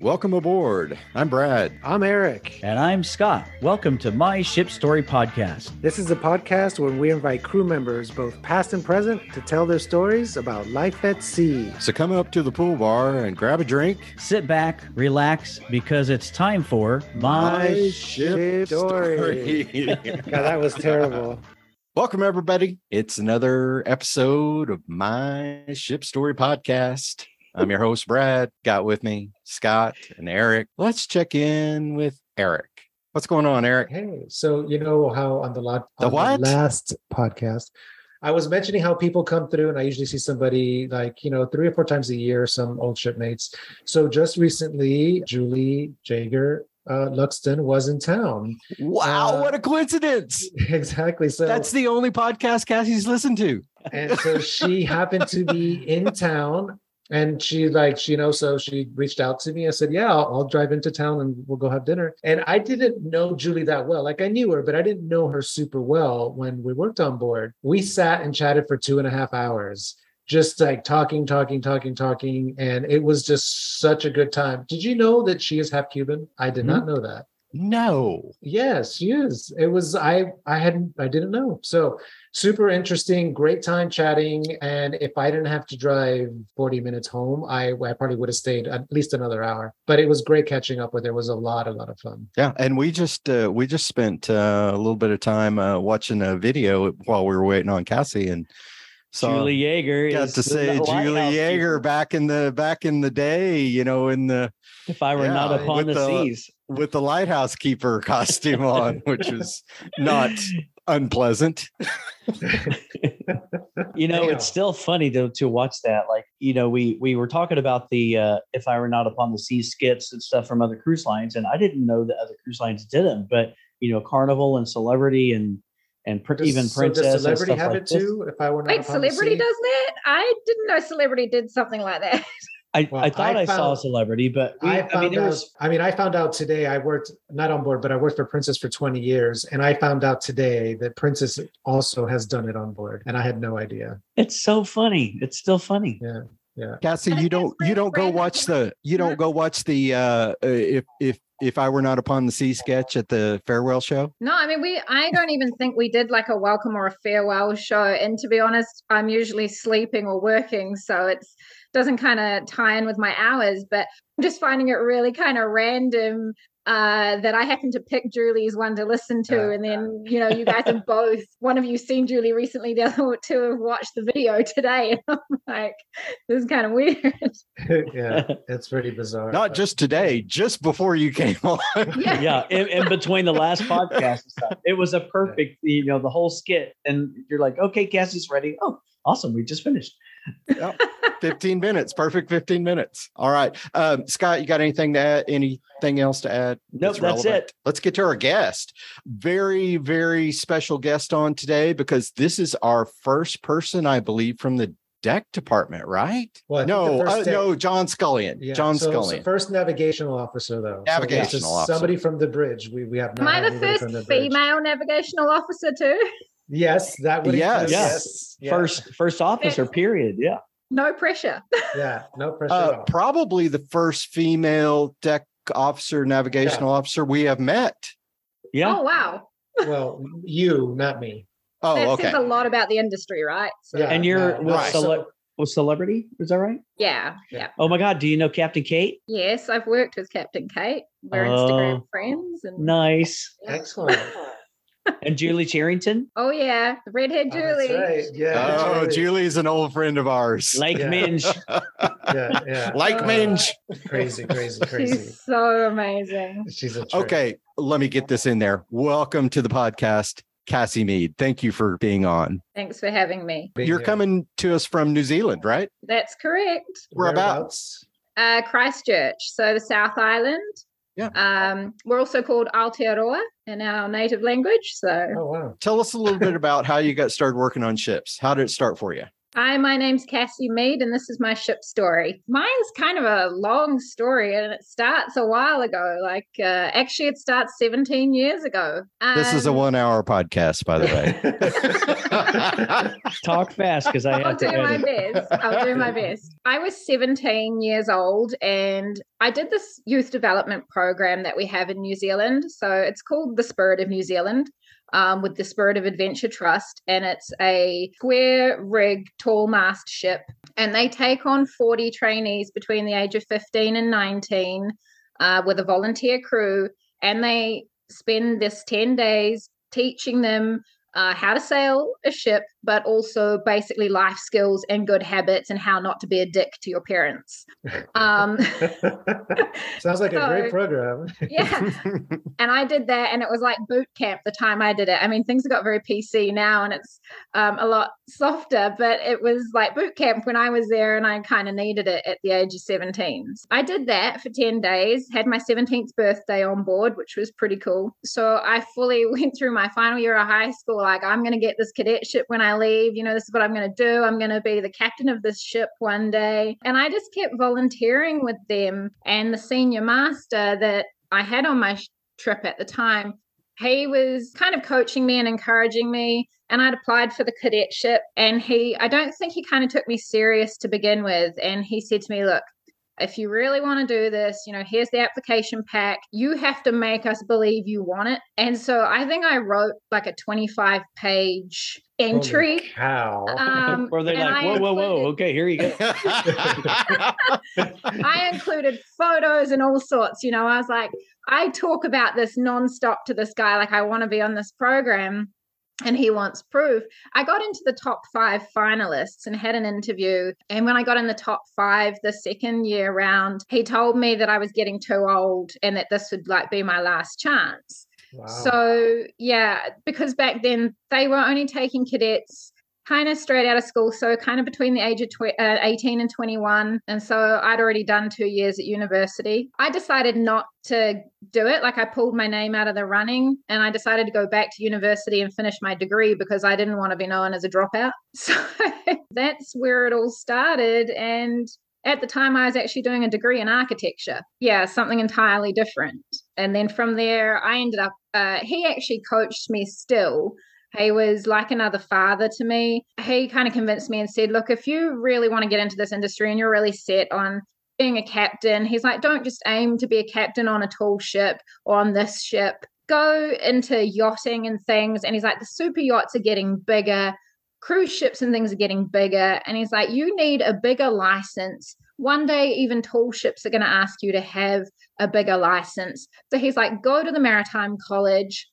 Welcome aboard. I'm Brad. I'm Eric. And I'm Scott. Welcome to My Ship Story Podcast. This is a podcast where we invite crew members, both past and present, to tell their stories about life at sea. So come up to the pool bar and grab a drink. Sit back, relax, because it's time for My, Ship, Story. God, that was terrible. Welcome, everybody. It's another episode of My Ship Story Podcast. I'm your host, Brad. Got with me Scott and Eric. Let's check in with Eric. What's going on, Eric? Hey, so you know how on the, lot, The on what? last podcast, I was mentioning how people come through, and I usually see somebody like you know three or four times a year, some old shipmates. So just recently, Julie Jager uh, Luxton was in town. Wow, Uh, what a coincidence. exactly. So That's the only podcast Cassie's listened to. and so she happened to be in town and she like she, you know so she reached out to me. I said yeah I'll, I'll drive into town and we'll go have dinner. And i didn't know julie that well. Like i knew her but i didn't know her super well when we worked on board. We sat and chatted for two and a half hours just like talking talking talking talking and it was just such a good time. Did you know that she is half cuban? I did not mm-hmm. know that. No. Yes, she is. It was I I hadn't I didn't know. So super interesting, great time chatting. And if I didn't have to drive 40 minutes home, I, I probably would have stayed at least another hour. But it was great catching up with her. It was a lot, a lot of fun. Yeah, and we just uh, we just spent uh, a little bit of time uh, watching a video while we were waiting on Cassie, and saw Julie Yeager. got is to say Julie Yeager keeper. back in the back in the day, you know, in the If I were Yeah, not upon with the, the- seas. with the lighthouse keeper costume on, which was not unpleasant. you know, Damn. it's still funny to to watch that. Like, you know, we we were talking about the uh if I were not upon the sea skits and stuff from other cruise lines, and I didn't know that other cruise lines did them, but you know, Carnival and Celebrity and and pr- Does- even so Princess does and celebrity stuff have like it this. too? If I were not Wait, upon the celebrity sea? does that? I didn't know celebrity did something like that. I, Well, I thought I I, saw a celebrity, but we, I I, found mean, out. was I mean, I found out today. I worked not on board, but I worked for Princess for 20 years, and I found out today that Princess also has done it on board, and I had no idea. it's so funny. It's still funny. Yeah, yeah. Cassie, I you don't you don't go watch the you don't go watch the uh uh, if if if I were not upon the sea sketch at the farewell show. No, I mean we I don't even think we did like a welcome or a farewell show. And to be honest, I'm usually sleeping or working, so it's doesn't kind of tie in with my hours, but I'm just finding it really kind of random uh that I happen to pick Julie's one to listen to Yeah. and then you know you guys have both one of you seen Julie recently the other two have watched the video today and I'm like this is kind of weird yeah, it's pretty bizarre. Not but- just today, just before you came on. yeah yeah, in, in between the last podcast and stuff. It was a perfect, you know, the whole skit. And you're like, okay, Cassie's ready. Oh, awesome. We just finished. 15 minutes, perfect 15 minutes. All right. Um, Scott, you got anything to add? Anything else to add? Nope, that's relevant? it. Let's get to our guest. Very, very special guest on today because this is our first person, I believe, from the deck department, right? Well, I think the No, uh, no, John Scullion. Yeah, John so- so Scullion. first navigational officer, though. So this Navigational officer. Somebody from the bridge. We we have am I the first the female navigational officer too Yes, that would. Yes. include- Yes. First, first officer, period. Yeah. No pressure Yeah, no pressure. at uh, all. probably the first female deck officer, navigational officer we have met. Yeah. oh wow well, you, not me. Oh, that okay. says a lot about the industry, right? So, Yeah. and you're no, with, right. cele- with celebrity. Is that right? yeah, Yeah. yeah. Oh my God. Do you know Captain Kate? Yes, I've worked with Captain Kate. We're Oh. Instagram friends, and Nice. Excellent. And Julie Charrington, oh yeah, the redhead Oh, that's Julie. right. Yeah. Oh, Julie. Julie's an old friend of ours. Lake Yeah. Minge. Yeah, yeah. like Uh, Minge. Crazy, crazy, crazy. She's so amazing. She's a trip. Okay, let me get this in there. Welcome to the podcast, Cassie Mead. Thank you for being on. Thanks for having me. Being You're here. coming to us from New Zealand, right? That's correct. Whereabouts? Uh, Christchurch, so the South Island. Yeah. Um, we're also called Aotearoa in our native language. So Oh wow. Tell us a little bit about how you got started working on ships. How did it start for you? Hi, my name's Cassie Mead, and this is my ship story. Mine's kind of a long story, and it starts a while ago. Like, uh, actually, it starts 17 years ago. this is a Um, one hour podcast, by the way. Talk fast because I I'll have to do my best. I'll do my best. I was 17 years old and I did this youth development program that we have in New Zealand. So it's called the Spirit of New Zealand um, with the Spirit of Adventure Trust. And it's a square rig, tall mast ship. And they take on 40 trainees between the age of 15 and 19 uh, with a volunteer crew. And they spend this 10 days teaching them uh, how to sail a ship, but also basically life skills and good habits and how not to be a dick to your parents. Um, Sounds like a great program. yeah. And I did that, and it was like boot camp the time I did it. I mean, things have got very PC now, and it's um, a lot softer, but it was like boot camp when I was there, and I kind of needed it at the age of 17. I did that for 10 days, had my 17th birthday on board, which was pretty cool. So I fully went through my final year of high school, like, I'm going to get this cadetship when I leave. You know, this is what I'm going to do. I'm going to be the captain of this ship one day. And I just kept volunteering with them. And the senior master that I had on my sh- trip at the time, he was kind of coaching me and encouraging me. And I'd applied for the cadetship. And he, I don't think he kind of took me serious to begin with. And he said to me, Look, if you really want to do this, you know, here's the application pack. You have to make us believe you want it. And so I think I wrote like a 25 page entry. cow. Um, Where they're like, I whoa, whoa, whoa. Okay, here you go. I included photos and all sorts. You know, I was like, I talk about this nonstop to this guy, like I want to be on this program. And he wants proof. I got into the top five finalists and had an interview. And when I got in the top five the second year round, he told me that I was getting too old and that this would like be my last chance. Wow. So yeah, because back then they were only taking cadets kind of straight out of school, so kind of between the age of tw- uh, 18 and 21. And so I'd already done two years at university. I decided not to do it. Like I pulled my name out of the running and I decided to go back to university and finish my degree because I didn't want to be known as a dropout. So that's where it all started. And at the time I was actually doing a degree in architecture. Yeah, something entirely different. And then from there, I ended up, uh, he actually coached me still. He was like another father to me. He kind of convinced me and said, Look, if you really want to get into this industry and you're really set on being a captain, he's like, Don't just aim to be a captain on a tall ship or on this ship. Go into yachting and things. And he's like, The super yachts are getting bigger cruise ships and things are getting bigger. And he's like, you need a bigger license. One day, even tall ships are going to ask you to have a bigger license. So he's like, go to the Maritime College,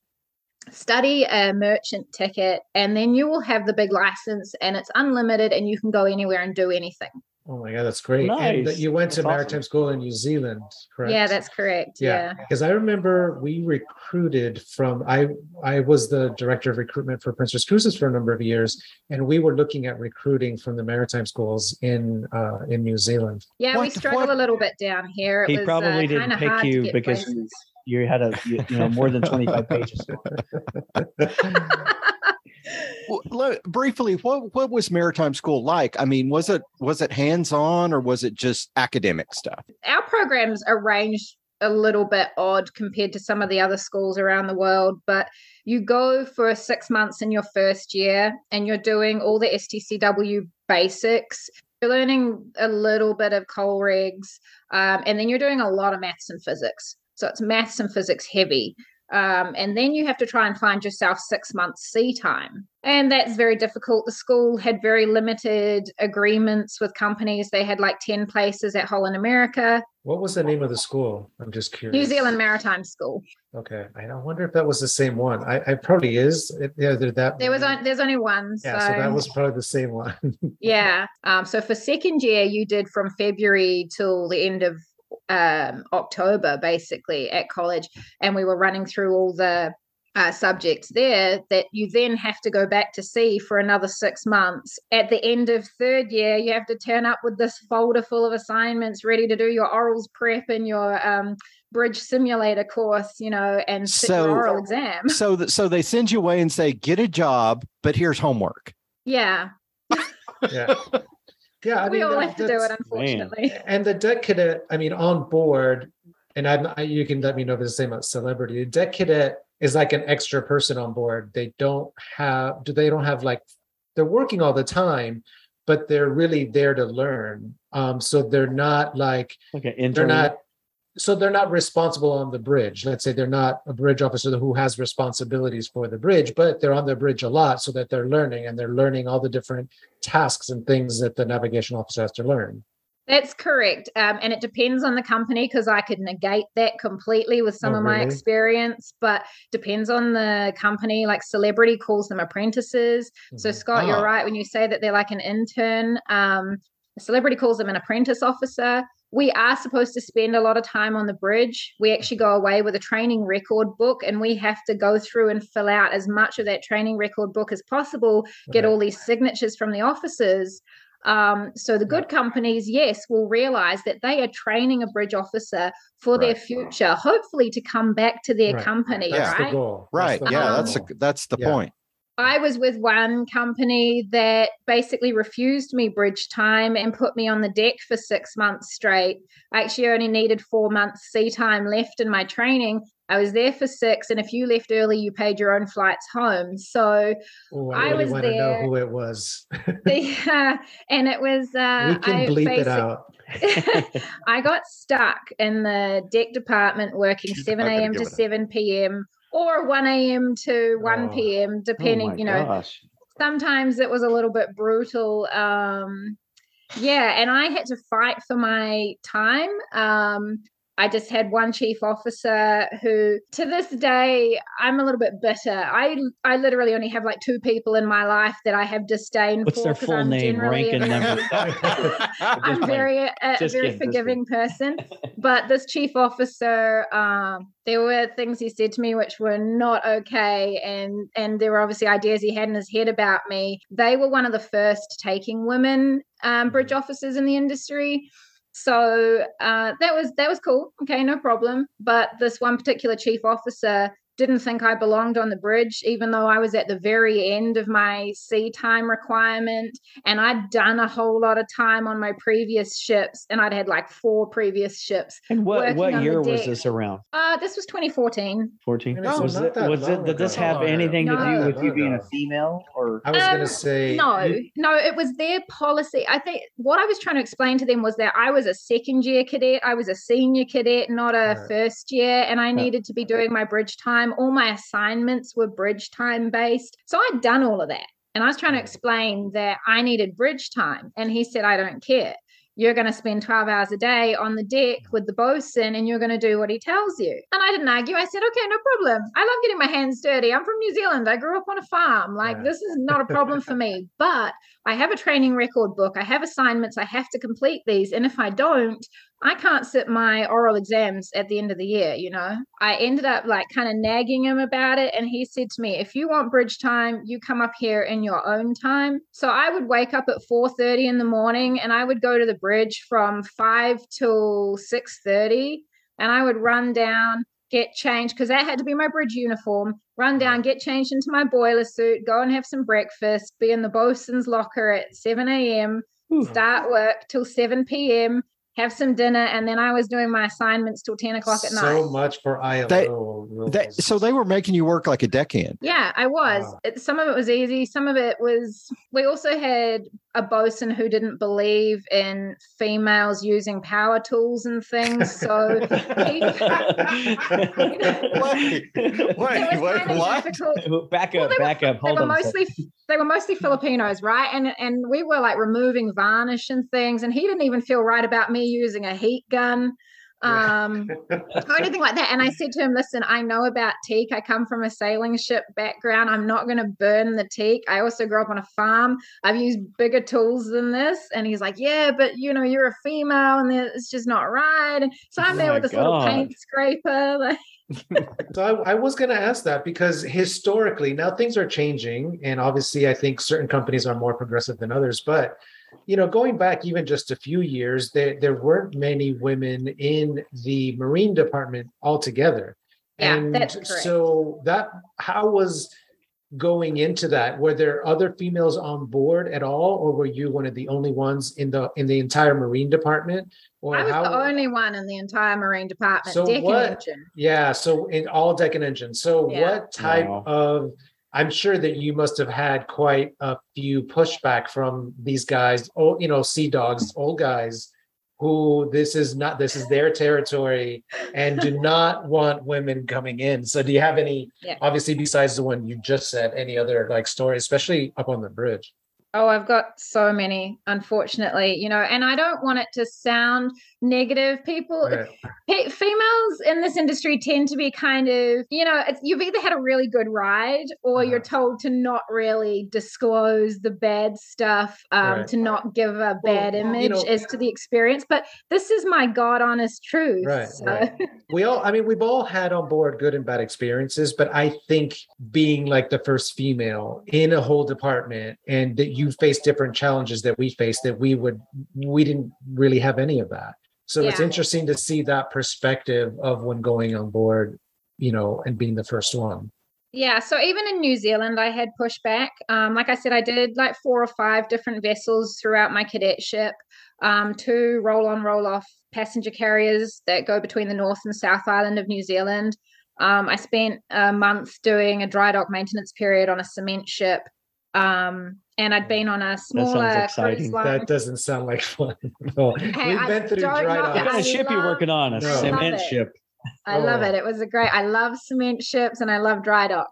study a merchant ticket, and then you will have the big license and it's unlimited and you can go anywhere and do anything. oh my God, that's great. And you went to That's awesome. maritime school in New Zealand, correct? Yeah, that's correct. Yeah. because I remember we recruited from I I was the director of recruitment for Princess Cruises for a number of years, and we were looking at recruiting from the maritime schools in uh, in New Zealand. Yeah, we What- struggle what- a little bit down here. It he was, probably uh, didn't pick you because places. You had a you, you know more than 25 pages. Well, look, briefly, what what was maritime school like? I mean, was it was it hands on or was it just academic stuff? our programs arranged a little bit odd compared to some of the other schools around the world, but you go for six months in your first year and you're doing all the STCW basics. You're learning a little bit of COLREGs, um, and then you're doing a lot of maths and physics. So it's maths and physics heavy. Um, and then you have to try and find yourself six months sea time. And that's very difficult. The school had very limited agreements with companies. They had like 10 places at Holland America, What was the name of the school? I'm just curious. New Zealand Maritime School. Okay, I wonder if that was the same one. I, I probably is. It, yeah, they're that. There was on, there's only one. Yeah, so that was probably the same one. yeah. Um, so for second year, you did from February till the end of um, October, basically at college, and we were running through all the uh, subjects there that you then have to go back to see for another six months. At the end of third year, you have to turn up with this folder full of assignments ready to do your orals prep and your um, bridge simulator course, you know, and sit So- your oral exam. So that so they send you away and say, get a job, but here's homework. Yeah. yeah. Yeah, I we mean, all that- have to do it, that's- unfortunately. And the deck cadet, I mean, on board, and I'm, I, you can let me know if it's the same about celebrity. The deck cadet is like an extra person on board. They don't have, do they don't have like, they're working all the time, but they're really there to learn. Um, so they're not like Okay, they're not so they're not responsible on the bridge let's say they're not a bridge officer who has responsibilities for the bridge but they're on the bridge a lot so that they're learning and they're learning all the different tasks and things that the navigation officer has to learn That's correct. Um, and it depends on the company because I could negate that completely with some Oh, of my really? experience, but depends on the company. Like Celebrity calls them apprentices. So, Mhm. Scott, Ah. you're right when you say that they're like an intern. Um, Celebrity calls them an apprentice officer. We are supposed to spend a lot of time on the bridge. We actually go away with a training record book and we have to go through and fill out as much of that training record book as possible, get all these signatures from the officers. Um, so the good companies, yes, will realize that they are training a bridge officer for their future, hopefully to come back to their Right. company, that's the right? That's the Yeah, goal. that's a, that's the Yeah. point. I was with one company that basically refused me bridge time and put me on the deck for six months straight. I actually only needed four months sea time left in my training. I was there for six, and if you left early, you paid your own flights home. So, oh, I i really was want to know who it was yeah, and it was uh, we can I bleep it out I got stuck in the deck department working 7 a.m. to 7 p.m. or 1 a.m. to 1 Oh. p.m. oh depending, my you know, gosh. sometimes it was a little bit brutal. Um, yeah, and I had to fight for my time. Um, I just had one chief officer who, to this day, I'm a little bit bitter. I I literally only have like two people in my life that I have disdain What's for. their 'cause full I'm name, rank, and number? I'm very a, a very kidding, forgiving person, but this chief officer, um, there were things he said to me which were not okay, and and there were obviously ideas he had in his head about me. They were one of the first taking women um, bridge officers in the industry. So uh, that was that was cool. Okay, no problem. But this one particular chief officer didn't think I belonged on the bridge, even though I was at the very end of my sea time requirement. And I'd done a whole lot of time on my previous ships, and I'd had like four previous ships. And what what year was this around? Uh, this was 2014. 14? So was not it, that was it long did this ago. have anything to do with you being a female or i was Um, gonna say No, you- no, it was their policy. I think what I was trying to explain to them was that I was a second year cadet, I was a senior cadet, not a Right. first year, and I needed to be doing my bridge time. All my assignments were bridge time based. So I'd done all of that. And I was trying to mm. explain that I needed bridge time. And he said, I don't care. You're going to spend 12 hours a day on the deck mm. with the bosun and you're going to do what he tells you. And I didn't argue. I said, okay, no problem. I love getting my hands dirty. I'm from New Zealand. I grew up on a farm. Like, Yeah. this is not a problem for me. But I have a training record book. I have assignments. I have to complete these. And if I don't, I can't sit my oral exams at the end of the year, you know. I ended up like kind of nagging him about it and he said to me, "If you want bridge time, you come up here in your own time." So I would wake up at 4:30 in the morning and I would go to the bridge from 5 till 6:30 and I would run down get changed because that had to be my bridge uniform. Run mm-hmm. down, get changed into my boiler suit, go and have some breakfast, be in the bosun's locker at 7 a.m., Ooh. start work till 7 p.m., have some dinner, and then I was doing my assignments till 10 o'clock at so night. So much for ILO They- rules. That, so they were making you work like a deckhand. Yeah, I was. Wow. It, some of it was easy. Some of it was. We also had a bosun who didn't believe in females using power tools and things. So he, Wait, it was wait, what? difficult. back Well, up, were- back up. they Hold were on. a mostly they were mostly Filipinos, right? And and we were like removing varnish and things, and he didn't even feel right about me using a heat gun. Um, or anything like that. And I said to him, listen, I know about teak. I come from a sailing ship background. I'm not going to burn the teak. I also grew up on a farm. I've used bigger tools than this. And he's like, yeah, but you know, you're a female and it's just not right. And so I'm Oh there with this little paint scraper. Like, So I, I was going to ask that because historically now things are changing, and obviously I think certain companies are more progressive than others. But you know, going back even just a few years, there there weren't many women in the Marine Department altogether. Yeah, and so that how was going into that? Were there other females on board at all, or were you one of the only ones in the in the entire Marine department? Or I was how, the only one in the entire Marine department. So deck what- and engine. Yeah, so in all deck and engine. So Yeah. what type Wow. of I'm sure that you must have had quite a few pushback from these guys, oh, you know, sea dogs, old guys who this is not this is their territory and do not want women coming in. So do you have any Yeah. obviously besides the one you just said, any other like stories, especially up on the bridge? Oh, I've got so many, unfortunately, you know, and I don't want it to sound negative. People, Right. pe- females in this industry tend to be kind of, you know, it's, you've either had a really good ride or you're Uh-huh. told to not really disclose the bad stuff, um, Right. to not give a Well, bad you image know- as to the experience. But this is my God honest truth. Right, so- right. we all i mean we've all had on board good and bad experiences but i think being like the first female in a whole department and that you face different challenges that we face that we would we didn't really have any of that so it's interesting to see that perspective of when going on board you know and being the first one Yeah, so even in New Zealand, I had pushback. Um, like I said, I did like four or five different vessels throughout my cadetship, um, two roll on, roll off passenger carriers that go between the North and South Island of New Zealand. Um, I spent a month doing a dry dock maintenance period on a cement ship. Um, and I'd been on a smaller cruise exciting. line. that doesn't sound like fun at all. Hey, we've I been through dry know- What docks. kind I of ship you love- working on? A No. Cement ship. I love Oh. it. It was a great. I love cement ships and I love dry dock.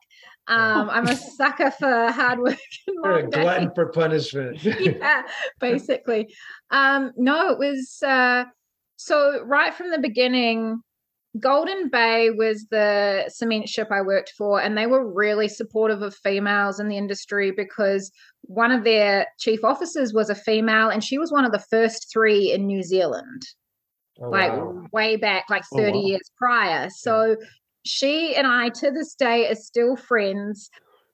Um, I'm a sucker for hard work and You're a long days. glutton for punishment yeah, basically. Um, no, it was uh, so right from the beginning. Golden Bay was the cement ship I worked for, and they were really supportive of females in the industry because one of their chief officers was a female, and she was one of the first three in New Zealand Oh, like wow. way back, like Oh, 30 wow. years prior. So she and I to this day are still friends.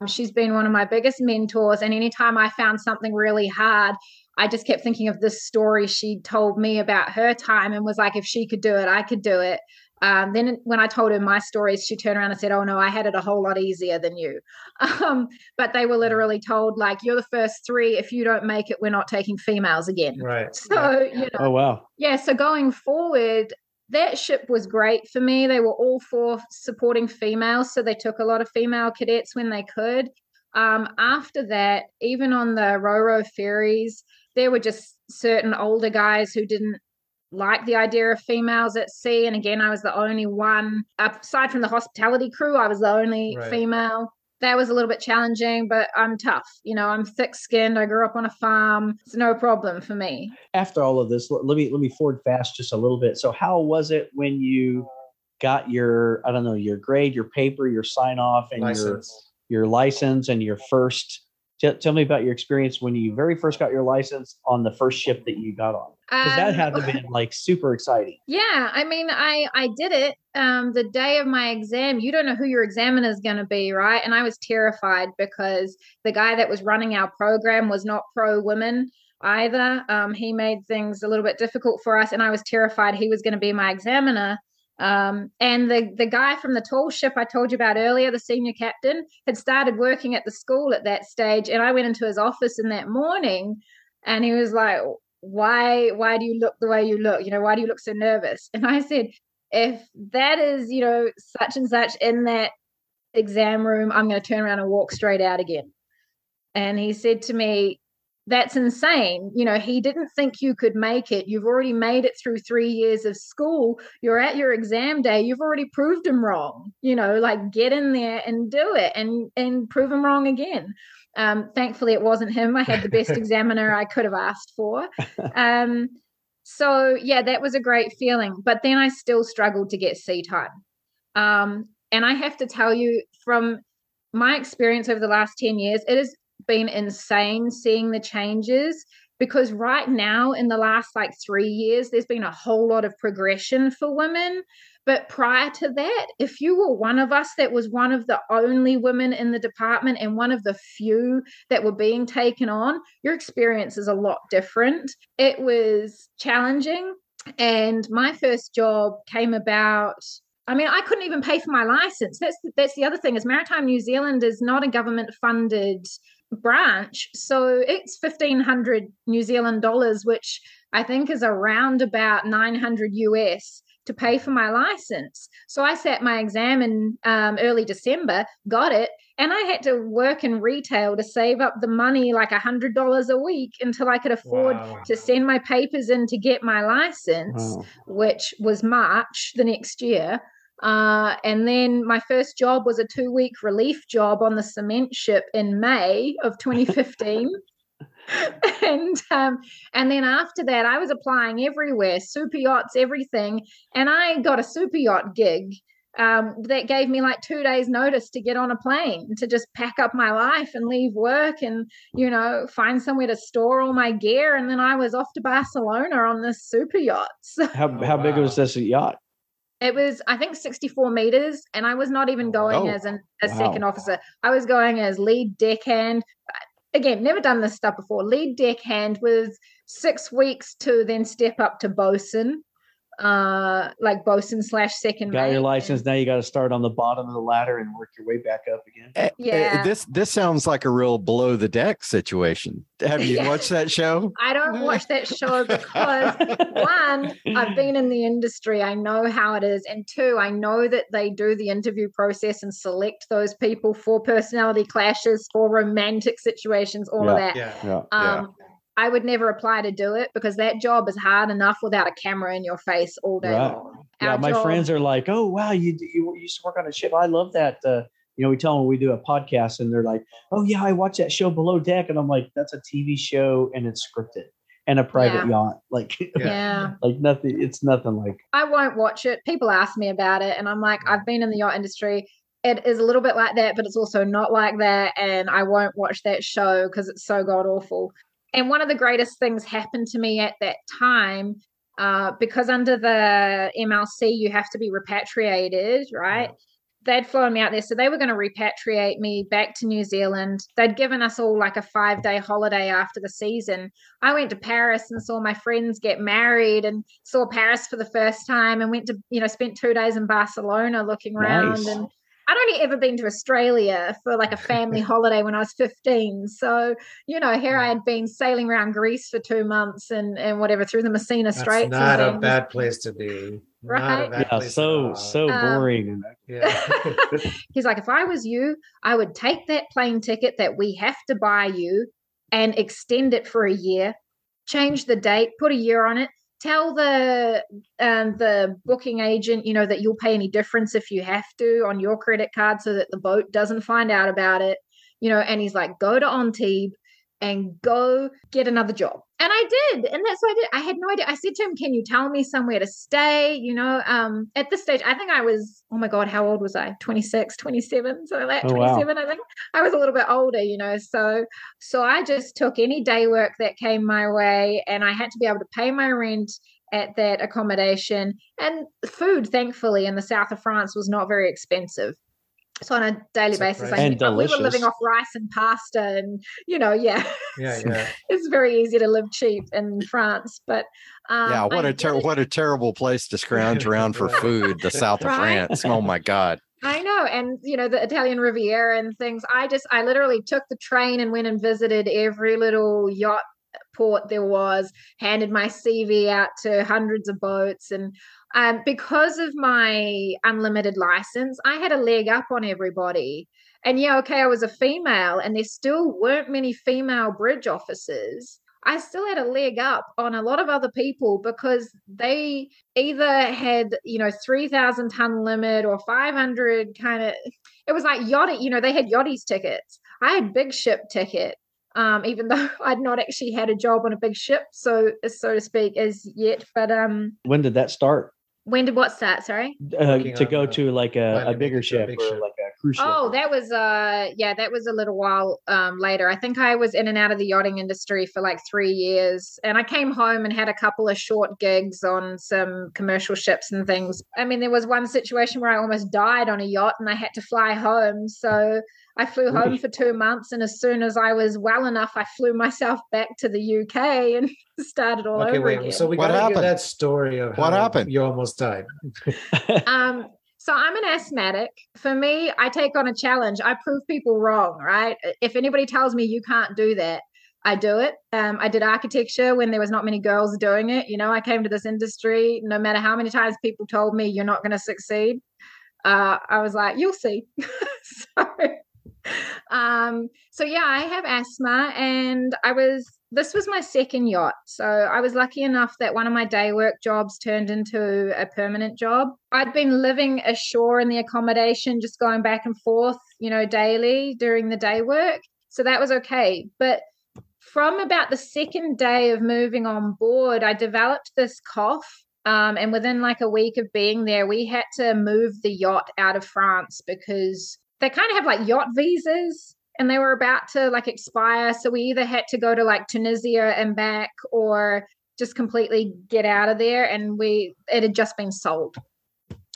She's been one of my biggest mentors. And anytime I found something really hard, I just kept thinking of this story she told me about her time and was like, if she could do it, I could do it. Um, then when I told her my stories, she turned around and said, "Oh no, I had it a whole lot easier than you." Um, but they were literally told, like, "You're the first three. If you don't make it, we're not taking females again." right So you know, Oh wow. yeah, so going forward, that ship was great for me. They were all for supporting females, so they took a lot of female cadets when they could. Um, after that, even on the Roro ferries, there were just certain older guys who didn't like the idea of females at sea. And again, I was the only one, aside from the hospitality crew, I was the only Right. female. That was a little bit challenging, but I'm tough. You know, I'm thick skinned. I grew up on a farm. It's no problem for me. After all of this, let, let me let me forward fast just a little bit. So how was it when you got your I don't know your grade, your paper, your sign off, and your your license and your first? Tell, tell me about your experience when you very first got your license on the first ship that you got on, because that Um, had to have been like super exciting. Yeah, I mean, I I did it um the day of my exam. You don't know who your examiner is going to be, right? And I was terrified because the guy that was running our program was not pro women either. Um, he made things a little bit difficult for us, and I was terrified he was going to be my examiner. Um, and the the guy from the tall ship I told you about earlier, the senior captain, had started working at the school at that stage, and I went into his office in that morning, and he was like, why why do you look the way you look? You know why do you look so nervous? And i said if that is you know such and such in that exam room i'm going to turn around and walk straight out again. And he said to me that's insane you know he didn't think you could make it you've already made it through 3 years of school you're at your exam day you've already proved him wrong you know like get in there and do it and and prove him wrong again um, thankfully, it wasn't him. I had the best examiner I could have asked for. Um, so yeah, that was a great feeling. But then I still struggled to get sea time. Um, and I have to tell you, from my experience over the last 10 years, it has been insane seeing the changes because right now, in the last like three years, there's been a whole lot of progression for women. But prior to that, if you were one of us that was one of the only women in the department and one of the few that were being taken on, your experience is a lot different. It was challenging. And my first job came about I mean, I couldn't even pay for my license. That's that's the other thing is Maritime New Zealand is not a government funded branch, so it's fifteen hundred New Zealand dollars, which I think is around about nine hundred US to pay for my license. So I sat my exam in um, early December, got it, and I had to work in retail to save up the money, like a hundred dollars a week, until I could afford Wow. to send my papers in to get my license, Wow. which was March the next year. Uh, and then my first job was a two week relief job on the cement ship in May of 2015. and um, and then after that, I was applying everywhere, super yachts, everything, and I got a super yacht gig um, that gave me like two days notice to get on a plane to just pack up my life and leave work and you know find somewhere to store all my gear and then i was off to barcelona on this super yacht so How how big was this yacht? It was i think 64 meters and i was not even oh, going Oh, as an, a wow. second officer. I was going as lead deckhand. Again never done this stuff before. Lead deckhand was six weeks to then step up to bosun uh like bosun slash second Got mate, your and- license. Now you got to start on the bottom of the ladder and work your way back up again. Eh, eh, Yeah. This this sounds like a real below the deck situation. Have you Yeah. watched that show? I don't watch that show because one, I've been in the industry, I know how it is, and two, I know that they do the interview process and select those people for personality clashes, for romantic situations, all of that. Yeah. Yeah. Yeah. I would never apply to do it because that job is hard enough without a camera in your face all day Right. long. Yeah, Our my job- friends are like, "Oh, wow, you you used to work on a ship. I love that." Uh, you know, we tell them we do a podcast, and they're like, "Oh yeah, I watch that show Below Deck," and I'm like, "That's a TV show, and it's scripted, and a private Yeah. yacht. Like, Yeah. like nothing. It's nothing like I won't watch it. People ask me about it, and I'm like, I've been in the yacht industry. It is a little bit like that, but it's also not like that. And I won't watch that show because it's so god awful. And one of the greatest things happened to me at that time, uh, because under the MLC, you have to be repatriated, right? They'd flown me out there. So they were going to repatriate me back to New Zealand. They'd given us all like a five day holiday after the season. I went to Paris and saw my friends get married and saw Paris for the first time and went to, you know, spent two days in Barcelona looking around. Nice. And I'd only ever been to Australia for like a family holiday when I was 15. So, you know, here I had been sailing around Greece for two months and, and whatever through the Messina That's Straits. not a bad place to be. Not a Right? bad yeah, place at so all. so Um, boring. Yeah. He's like, if I was you, I would take that plane ticket that we have to buy you and extend it for a year, change the date, put a year on it, tell the um, the booking agent, you know, that you'll pay any difference if you have to on your credit card so that the boat doesn't find out about it, you know. And he's like, go to Antibes and go get another job. And I did. And that's what I did. I had no idea. I said to him, Can you tell me somewhere to stay? You know, um, at this stage, I think I was, oh my God, how old was I? 26, 27, something like that. Oh, wow. 27, I think. I was a little bit older, you know. So so I just took any day work that came my way and I had to be able to pay my rent at that accommodation. And food, thankfully, in the south of France was not very expensive. So on a daily basis, I And knew- we were living off rice and pasta, and you know, yeah, yeah, yeah. it's very easy to live cheap in France. But um, yeah, what I a ter- what a terrible place to scrounge around for food, the south of Right? France. Oh my god. I know, and you know the Italian Riviera and things. I just, I literally took the train and went and visited every little yacht port there was. Handed my CV out to hundreds of boats, and um, because of my unlimited license, I had a leg up on everybody. And yeah, okay, I was a female, and there still weren't many female bridge officers. I still had a leg up on a lot of other people because they either had, you know, 3,000 ton limit or 500 kind of, it was like yachty, you know, they had yachties tickets. I had big ship ticket, um, even though I'd not actually had a job on a big ship, so so to speak, as yet. But um, When did that start? when did what start? Sorry. Uh, to go to like a, a bigger making it to a ship or ship. like a cruise ship. Oh, that was uh yeah, that was a little while um later. I think I was in and out of the yachting industry for like 3 years and I came home and had a couple of short gigs on some commercial ships and things. I mean, there was one situation where I almost died on a yacht and I had to fly home. So I flew home for 2 months and as soon as I was well enough, I flew myself back to the UK and started all Okay, over wait. again. So we What gotta hear happened? that story of What how happened? You almost died. um So I'm an asthmatic. For me, I take on a challenge. I prove people wrong, right? If anybody tells me you can't do that, I do it. Um, I did architecture when there was not many girls doing it. You know, I came to this industry. No matter how many times people told me you're not going to succeed, uh, I was like, you'll see. so, um, so yeah, I have asthma, and I was. This was my second yacht, so I was lucky enough that one of my day work jobs turned into a permanent job. I'd been living ashore in the accommodation, just going back and forth, you know, daily during the day work, so that was okay. But from about the second day of moving on board, I developed this cough. Um, and within like a week of being there, we had to move the yacht out of France because they kind of have like yacht visas and they were about to like expire. So we either had to go to like Tunisia and back or just completely get out of there. And we, it had just been sold.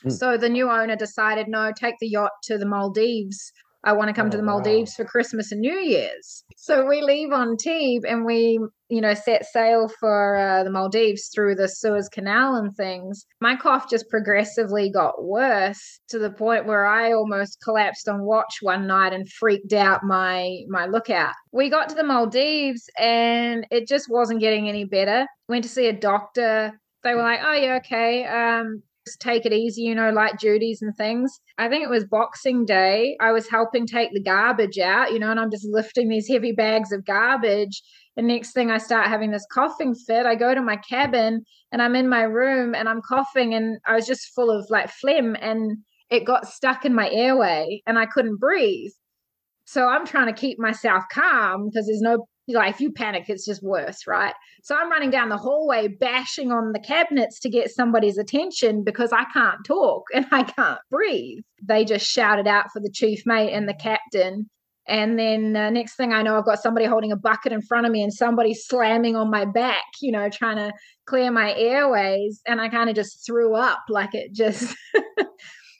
Mm. So the new owner decided, no, take the yacht to the Maldives I want to come oh, to the Maldives wow. for Christmas and New Year's. So we leave Antibes and we, you know, set sail for uh, the Maldives through the Suez Canal and things. My cough just progressively got worse to the point where I almost collapsed on watch one night and freaked out my my lookout. We got to the Maldives and it just wasn't getting any better. Went to see a doctor. They were like, "Oh, yeah, okay. Um, take it easy, you know, light duties and things. I think it was Boxing Day. I was helping take the garbage out, you know, and I'm just lifting these heavy bags of garbage. And next thing I start having this coughing fit. I go to my cabin and I'm in my room and I'm coughing and I was just full of like phlegm and it got stuck in my airway and I couldn't breathe. So I'm trying to keep myself calm because there's no like if you panic it's just worse right? So i'm running down the hallway bashing on the cabinets to get somebody's attention because i can't talk and i can't breathe. They just shouted out for the chief mate and the captain. And then uh, next thing i know i've got somebody holding a bucket in front of me and somebody slamming on my back you know trying to clear my airways. And i kind of just threw up like it just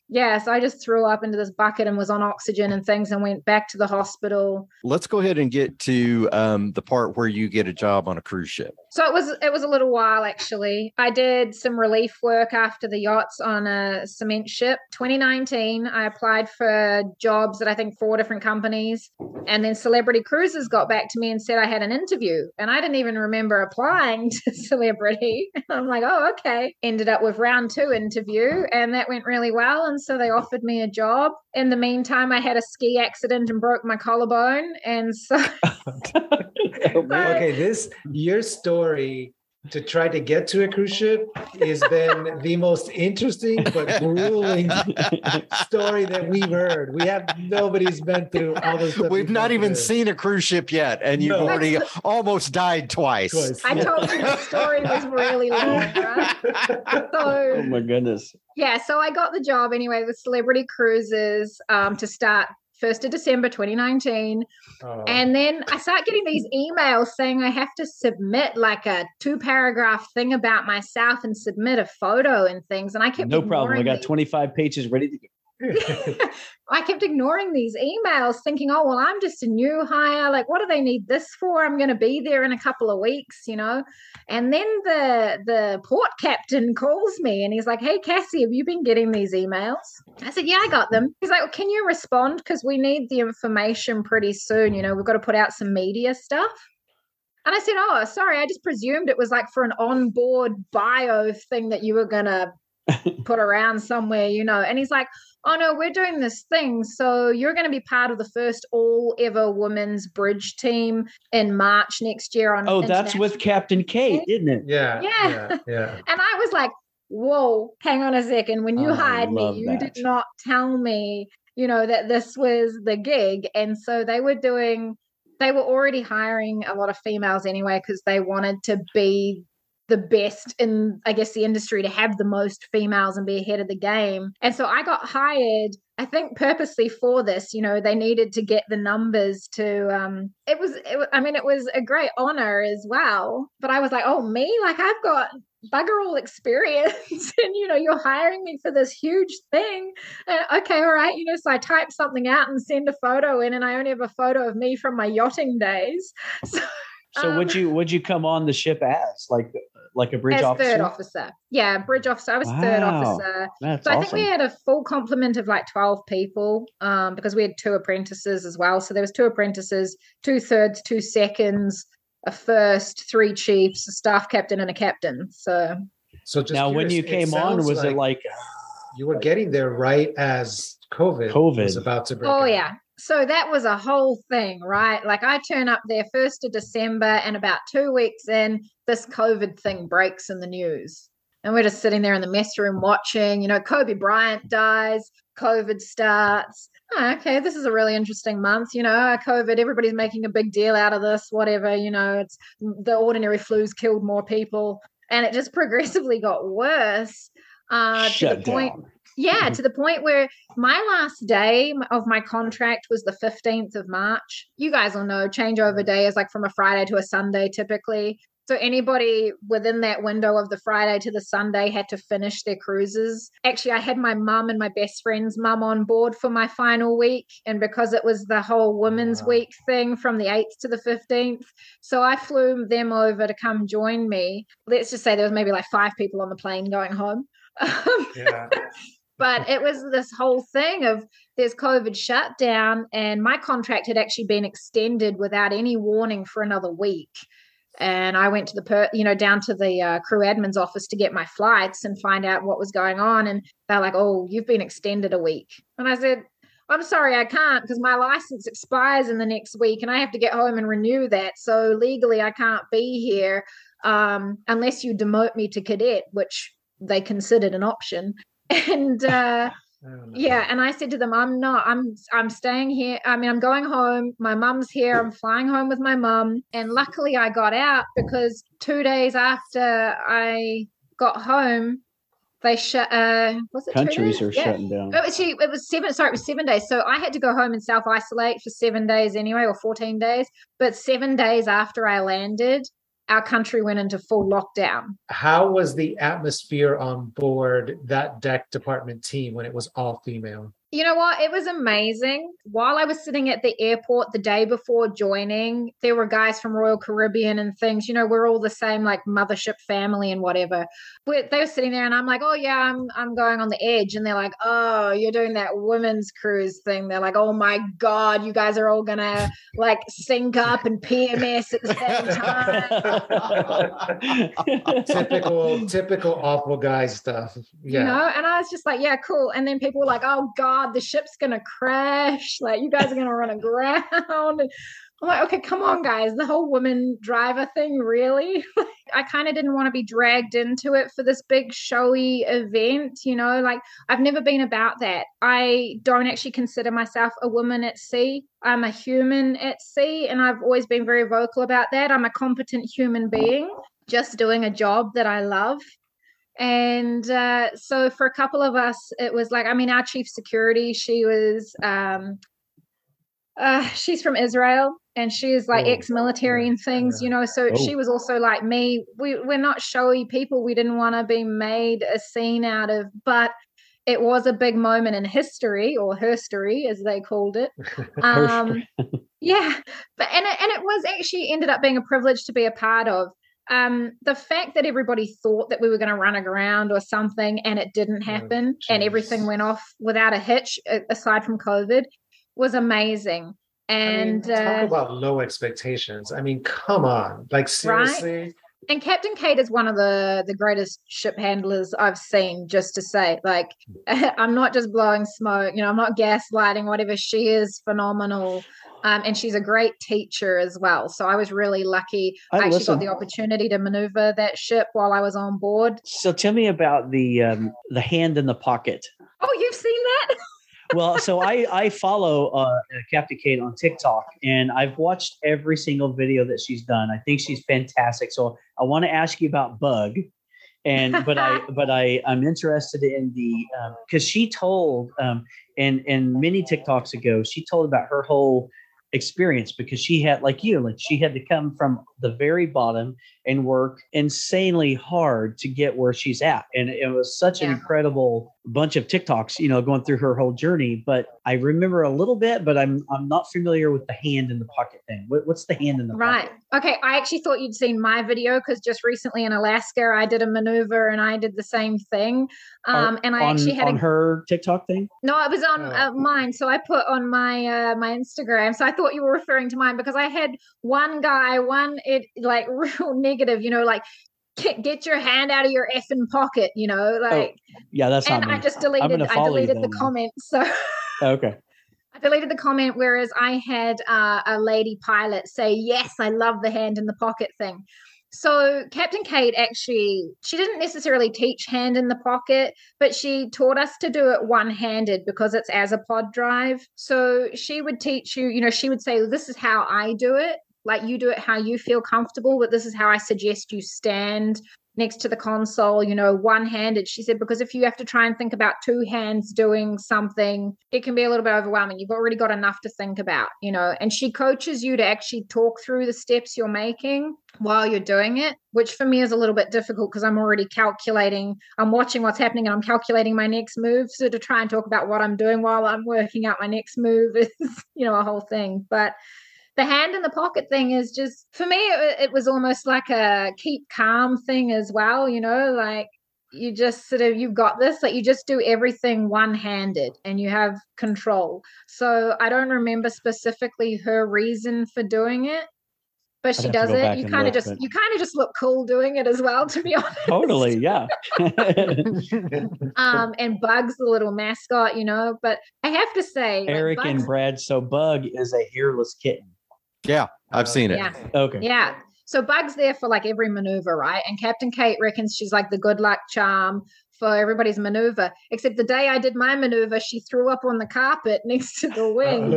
yeah, so I just threw up into this bucket and was on oxygen and things and went back to the hospital. Let's go ahead and get to um, the part where you get a job on a cruise ship. So it was it was a little while actually. I did some relief work after the yachts on a cement ship. 2019, I applied for jobs at I think four different companies, and then Celebrity Cruises got back to me and said I had an interview, and I didn't even remember applying to Celebrity. I'm like, oh okay. Ended up with round two interview, and that went really well, and so they offered me a job. In the meantime, I had a ski accident and broke my collarbone, and so. okay, this your story to try to get to a cruise ship has been the most interesting but grueling story that we've heard. We have nobody's been through all this. We've not even through. seen a cruise ship yet, and you've no. already almost died twice. twice. I told you the story was really long, right? So, oh my goodness. Yeah, so I got the job anyway with Celebrity Cruises um, to start 1st of December 2019. Oh. And then I start getting these emails saying I have to submit like a two paragraph thing about myself and submit a photo and things. And I kept no problem. I got 25 pages ready to go. I kept ignoring these emails, thinking, oh, well, I'm just a new hire. Like, what do they need this for? I'm going to be there in a couple of weeks, you know? And then the the port captain calls me and he's like, hey, Cassie, have you been getting these emails? I said, yeah, I got them. He's like, well, can you respond? Because we need the information pretty soon. You know, we've got to put out some media stuff. And I said, oh, sorry, I just presumed it was like for an onboard bio thing that you were going to put around somewhere, you know. And he's like, oh no, we're doing this thing. So you're going to be part of the first all ever women's bridge team in March next year on. Oh, that's with Captain Kate, isn't it? Yeah. Yeah. Yeah. yeah. and I was like, whoa, hang on a second. When you oh, hired me, you that. did not tell me, you know, that this was the gig. And so they were doing, they were already hiring a lot of females anyway, because they wanted to be the best in i guess the industry to have the most females and be ahead of the game. And so i got hired i think purposely for this. You know they needed to get the numbers to um it was it, i mean it was a great honor as well. But i was like oh me? Like i've got bugger all experience and you know you're hiring me for this huge thing. And, okay all right. You know so i type something out and send a photo in and i only have a photo of me from my yachting days. So So would Um, you would you come on the ship as like like a bridge as officer? third officer. Yeah, bridge officer. I was third officer. That's So I awesome. think we had a full complement of like 12 people um, because we had two apprentices as well. So there was two apprentices, two thirds, two seconds, a first, three chiefs, a staff captain, and a captain. So So just now, when you came on, sounds was it like you were getting there right as COVID, COVID. was about to break Oh out? yeah. So that was a whole thing, right? Like I turn up there first of December and about two weeks in, this COVID thing breaks in the news. And we're just sitting there in the mess room watching, you know, Kobe Bryant dies, COVID starts. Oh, okay, this is a really interesting month. You know, COVID, everybody's making a big deal out of this, whatever, you know, it's the ordinary flu's killed more people. And it just progressively got worse. Uh, to shut the point down? Yeah, mm-hmm. to the point where my last day of my contract was the 15th of March. You guys will know changeover day is like from a Friday to a Sunday typically. So anybody within that window of the Friday to the Sunday had to finish their cruises. Actually, I had my mum and my best friend's mum on board for my final week. And because it was the whole women's Wow. week thing from the 8th to the 15th, so I flew them over to come join me. Let's just say there was maybe like five people on the plane going home. Um, yeah. But it was this whole thing of there's COVID shutdown, and my contract had actually been extended without any warning for another week. And I went to the, per, you know, down to the uh, crew admin's office to get my flights and find out what was going on. And they're like, "Oh, you've been extended a week." And I said, "I'm sorry, I can't because my license expires in the next week, and I have to get home and renew that. So legally, I can't be here um, unless you demote me to cadet, which they considered an option." And uh, I don't yeah, and I said to them, I'm not, I'm I'm staying here. I mean, I'm going home. My mum's here. I'm flying home with my mum. And luckily I got out because two days after I got home, they shut uh was it two Countries days? are Yeah. shutting down. It was, it was seven. Sorry, it was seven days. So I had to go home and self isolate for seven days anyway, or fourteen days. But seven days after I landed, our country went into full lockdown. How was the atmosphere on board that deck department team when it was all female? You know what? It was amazing. While I was sitting at the airport the day before joining, there were guys from Royal Caribbean and things. You know, we're all the same, like mothership family and whatever. But they were sitting there, and I'm like, "Oh yeah, I'm I'm going on the edge," and they're like, "Oh, you're doing that women's cruise thing." They're like, "Oh my god, you guys are all gonna like sync up and PMS at the same time." typical, typical awful guy stuff. Yeah. you know and i was just like yeah cool and then people were like oh god the ship's gonna crash. Like you guys are gonna run aground. And i'm like okay come on guys. The whole woman driver thing really? I kind of didn't want to be dragged into it for this big showy event you know? Like i've never been about that. I don't actually consider myself a woman at sea. I'm a human at sea and i've always been very vocal about that. I'm a competent human being just doing a job that i love and uh, so for a couple of us it was like i mean our chief security she was um uh she's from israel and she is like Oh, ex-military and things yeah. you know so Oh. she was also like me. We, we're not showy people. We didn't want to be made a scene out of but it was a big moment in history or herstory as they called it. Um yeah but and it, and it was actually ended up being a privilege to be a part of um the fact that everybody thought that we were going to run aground or something and it didn't Oh, happen and everything went off without a hitch aside from covid was amazing and I mean, talk uh, about low expectations. I mean, come on. Like seriously. and Captain Kate is one of the the greatest ship handlers I've seen. Just to say, like, I'm not just blowing smoke. You know, I'm not gaslighting. Whatever, she is phenomenal. Um, and she's a great teacher as well. So I was really lucky. I I actually listen- got the opportunity to maneuver that ship while I was on board. So tell me about the um, the hand in the pocket. Oh, you've seen that? Well, so I I follow uh, Captain Kate on TikTok, and I've watched every single video that she's done. I think she's fantastic. So I want to ask you about Bug, and but I but I I'm interested in the because she told um and and many TikToks ago she told about her whole experience because she had like you like she had to come from the very bottom and work insanely hard to get where she's at. And it was such an incredible bunch of TikToks, you know, going through her whole journey. But I remember a little bit, but I'm I'm not familiar with the hand in the pocket thing. What, what's the hand in the right? pocket? Okay, I actually thought you'd seen my video because just recently in Alaska, I did a maneuver and I did the same thing. Um, and I on, actually had on a, her TikTok thing. no, it was on Oh. uh, mine. So I put on my uh, my Instagram. So I thought you were referring to mine because I had one guy, one it like real negative, you know, like get, get your hand out of your effing pocket, you know, like. Yeah, that's and. I just deleted. I deleted the comment. So. okay. I deleted the comment, whereas I had uh, a lady pilot say, Yes, I love the hand in the pocket thing. So, Captain Kate actually, she didn't necessarily teach hand in the pocket, but she taught us to do it one handed because it's as a pod drive. So, she would teach you, you know, she would say, This is how I do it. Like you do it how you feel comfortable, but this is how I suggest you stand next to the console, you know, one handed. She said, because if you have to try and think about two hands doing something, it can be a little bit overwhelming. You've already got enough to think about, you know, and she coaches you to actually talk through the steps you're making while you're doing it, which for me is a little bit difficult because I'm already calculating, I'm watching what's happening and I'm calculating my next move. So to try and talk about what I'm doing while I'm working out my next move is, you know, a whole thing. But the hand in the pocket thing is just for me it, it was almost like a keep calm thing as well you know like you just sort of you've got this like you just do everything one-handed and you have control so i don't remember specifically her reason for doing it but I'd she does it you kind of just but- you kind of just look cool doing it as well to be honest Totally. Yeah. um and bugs the little mascot you know but i have to say like, Eric and Brad. So Bug is a hairless kitten. Yeah, I've seen it. yeah Okay. Yeah. So Bug's there for like every maneuver, right? And Captain Kate reckons she's like the good luck charm for everybody's maneuver. Except the day I did my maneuver, she threw up on the carpet next to the wing.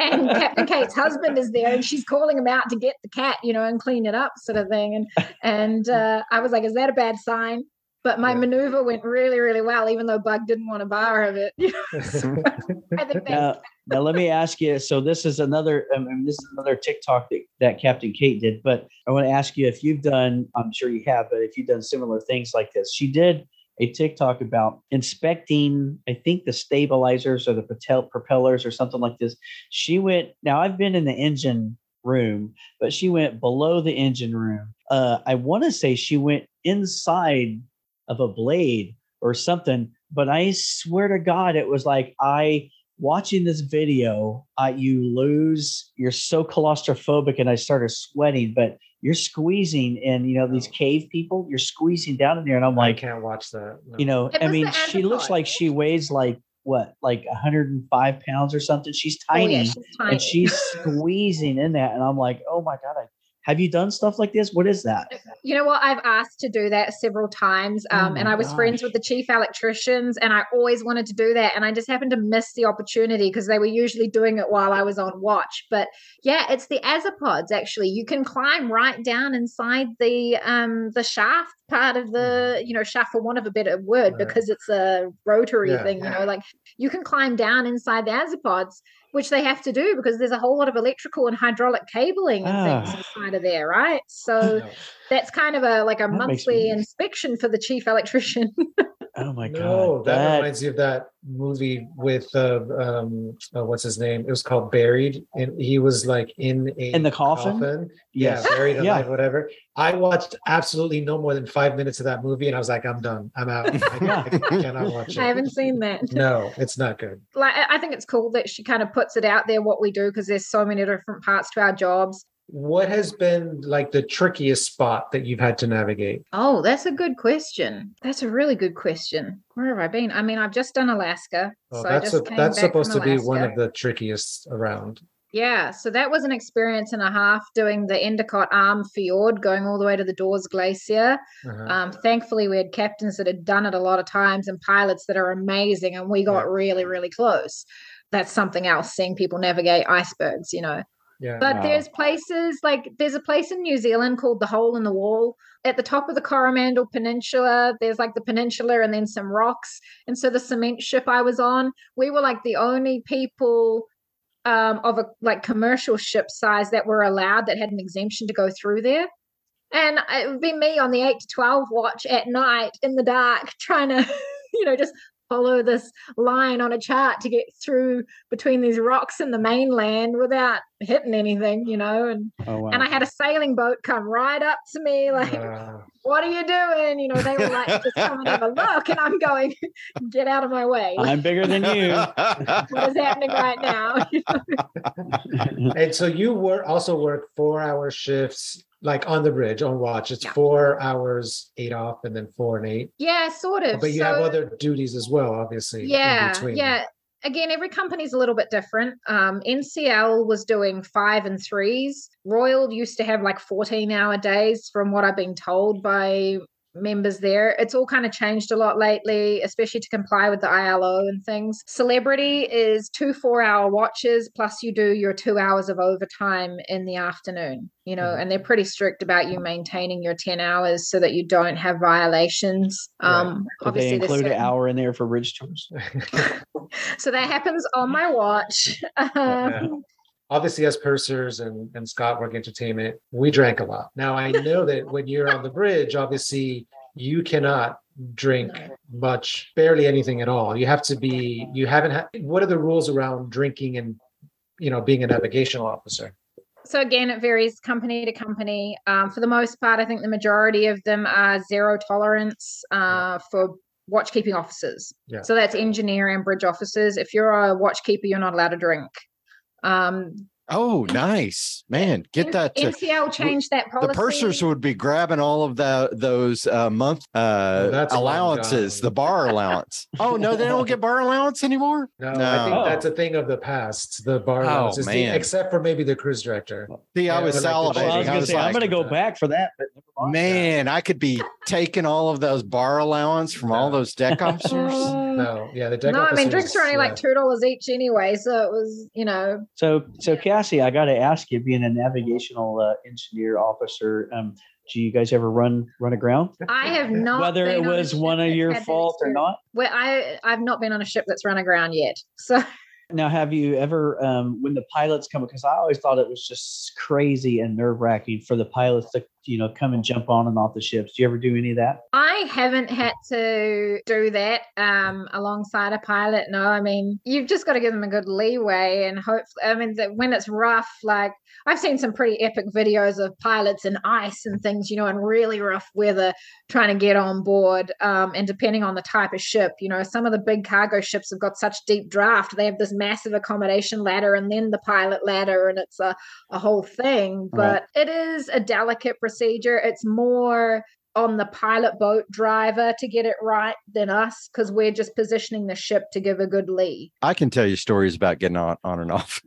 and Captain Kate's husband is there and she's calling him out to get the cat, you know, and clean it up, sort of thing. And and uh, I was like, is that a bad sign? But my Yeah. maneuver went really, really well, even though Bug didn't want a bar of it. So I think Now, now let me ask you. So this is another. I mean, this is another TikTok that, that Captain Kate did. But I want to ask you if you've done. I'm sure you have, but if you've done similar things like this, she did a TikTok about inspecting. I think the stabilizers or the propel- propellers or something like this. She went. Now I've been in the engine room, but she went below the engine room. Uh, I want to say she went inside of a blade or something, but I swear to God, it was like I watching this video, uh, you lose, you're so claustrophobic, and I started sweating, but you're squeezing and you know, these cave people, you're squeezing down in there, and I'm like, I can't watch that. no. you know, It I mean, she looks like she weighs like what, like 105 pounds or something. She's oh, tiny yeah, she's tiny. and she's squeezing in that, and I'm like, oh my God, I, have you done stuff like this? What is that? You know what? I've asked to do that several times. Oh Um, and I was friends with the chief electricians, and I always wanted to do that. And I just happened to miss the opportunity because they were usually doing it while I was on watch. But yeah, it's the Azipods actually. You can climb right down inside the um the shaft part of the, you know, shaft for want of a better word, Right. because it's a rotary Yeah. thing, you know, like you can climb down inside the Azipods, which they have to do because there's a whole lot of electrical and hydraulic cabling and things Ah. inside of there, right? So. that's kind of a like a That monthly inspection for the chief electrician. Oh my god! No, God. that, reminds you of that movie with uh, um, uh, what's his name? It was called Buried, and he was like in a In the coffin? Yeah, Yes. buried Yeah. alive, whatever. I watched absolutely no more than five minutes of that movie, and I was like, I'm done. I'm out. I, Yeah. I cannot watch it. I haven't seen that. No, it's not good. Like I I think it's cool that she kind of puts it out there what we do because there's so many different parts to our jobs. What has been like the trickiest spot that you've had to navigate? Oh, that's a good question. That's a really good question. Where have I been? I mean, I've just done Alaska. Oh, so that's a, that's supposed to be one of the trickiest around. Yeah, so that was an experience and a half doing the Endicott Arm Fjord, going all the way to the Dawes Glacier. Uh-huh. Um, thankfully, we had captains that had done it a lot of times and pilots that are amazing, and we got Yeah. really, really close. That's something else, seeing people navigate icebergs, you know. Yeah. But Wow. there's places like there's a place in New Zealand called the Hole in the Wall. At the top of the Coromandel Peninsula, there's like the peninsula and then some rocks. And so the cement ship I was on, we were like the only people um, of a like commercial ship size that were allowed that had an exemption to go through there. And it would be me on the eight to twelve watch at night in the dark, trying to, you know, just follow this line on a chart to get through between these rocks and the mainland without hitting anything, you know. And Oh wow. and I had a sailing boat come right up to me, like, Uh, "What are you doing?" You know, they were like, "Just come and have a look," and I'm going, "Get out of my way! I'm bigger than you. What is happening right now?" and so you work also work four hour shifts like on the bridge on watch. It's Yeah. four hours, eight off, and then four and eight. yeah, sort of. But you have other duties as well, obviously. in yeah between. yeah again every company's a little bit different. Um ncl was doing five and threes. Royal used to have like 14 hour days from what i've been told by members there it's all kind of changed a lot lately especially to comply with the ilo and things celebrity is two four hour watches plus you do your two hours of overtime in the afternoon you know Mhm. and they're pretty strict about you maintaining your 10 hours so that you don't have violations Right. um Did they include an hour in there for bridge tours? so that happens on my watch. Um, obviously as pursers and, and Scott work entertainment, we drank a lot. Now I know that when you're on the bridge, obviously you cannot drink much, barely anything at all. You have to be, you haven't had, what are the rules around drinking and, you know, being a navigational officer? so again, it varies company to company. Um, for the most part, I think the majority of them are zero tolerance uh, for watchkeeping officers. Yeah. So that's engineer and bridge officers. If you're a watchkeeper, you're not allowed to drink. Um, oh, nice. Man, get that. to- NCL changed that policy. the pursers would be grabbing all of the those uh, month uh, Oh, that's a long allowances, the bar allowance. oh no, they don't get bar allowance anymore. No, I think Oh. that's a thing of the past. The bar Oh, allowances, the- man. except for maybe the cruise director. See, I Yeah, was but like the- Well, I was salivating. I gonna was say I'm gonna go back for that, but never mind. man, I could be taking all of those bar allowance from all those deck officers. No, yeah, the no, I mean drinks are only yeah. like two dollars each anyway, so it was, you know, So, so Cassie, I got to ask you, being a navigational uh, engineer officer, um, do you guys ever run run aground? I have not. Whether it been on a was ship one of your fault or not? Well, I I've not been on a ship that's run aground yet. So Now, have you ever, um, when the pilots come, because I always thought it was just crazy and nerve wracking for the pilots to, you know, come and jump on and off the ships. Do you ever do any of that? I haven't had to do that um, alongside a pilot. No, I mean you've just got to give them a good leeway, and hopefully, I mean that when it's rough, like I've seen some pretty epic videos of pilots in ice and things, you know, in really rough weather, trying to get on board. Um, and depending on the type of ship, you know, some of the big cargo ships have got such deep draft; they have this massive accommodation ladder and then the pilot ladder, and it's a a whole thing. Right. But it is a delicate procedure. It's more on the pilot boat driver to get it right than us because we're just positioning the ship to give a good lee. I can tell you stories about getting on on and off.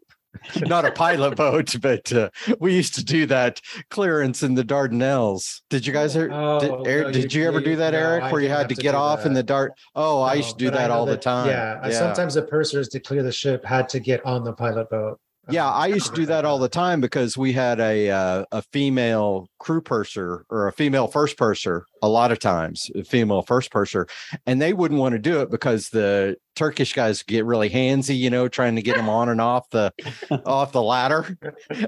Not a pilot boat, but uh, we used to do that clearance in the Dardanelles. Did you guys ever? Oh, did, Eric, no, did you ever do that, no, Eric? I Where you had to get off in the dart? Oh, I used to do that all the time. Yeah, uh, sometimes the pursers to clear the ship had to get on the pilot boat. Yeah, Um, I used to do that all the time because we had a uh, a female crew purser or a female first purser a lot of times, a female first purser, and they wouldn't want to do it because the Turkish guys get really handsy, you know, trying to get them on and off the off the ladder,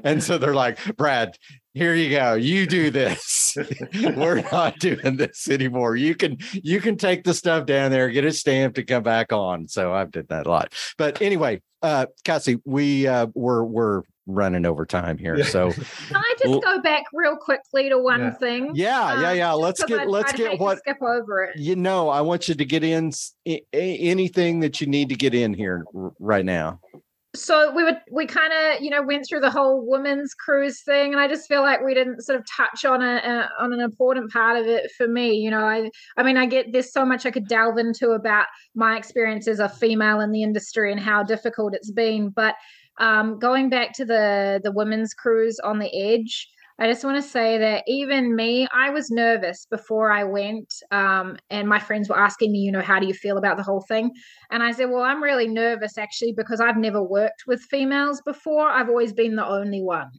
and so they're like, Brad, here you go, you do this. We're not doing this anymore. You can you can take the stuff down there, get it stamped, and come back on. So I've did that a lot. But anyway, uh, Cassie, we uh, we're we're running over time here. Yeah. So Can I just Well- go back real quickly to one Yeah. thing? yeah, yeah, Um, yeah. just let's get I'd- let's I'd get what skip over it. you know. I want you to get in s- a- a- anything that you need to get in here r- right now. So we would we kind of you know went through the whole women's cruise thing and i just feel like we didn't sort of touch on a, a on an important part of it for me you know? I i mean i get there's so much i could delve into about my experience as a female in the industry and how difficult it's been but um going back to the the women's cruise on the edge I just want to say that even me, I was nervous before I went. Um, and my friends were asking me, you know, how do you feel about the whole thing? And I said, well, I'm really nervous actually because I've never worked with females before. I've always been the only one.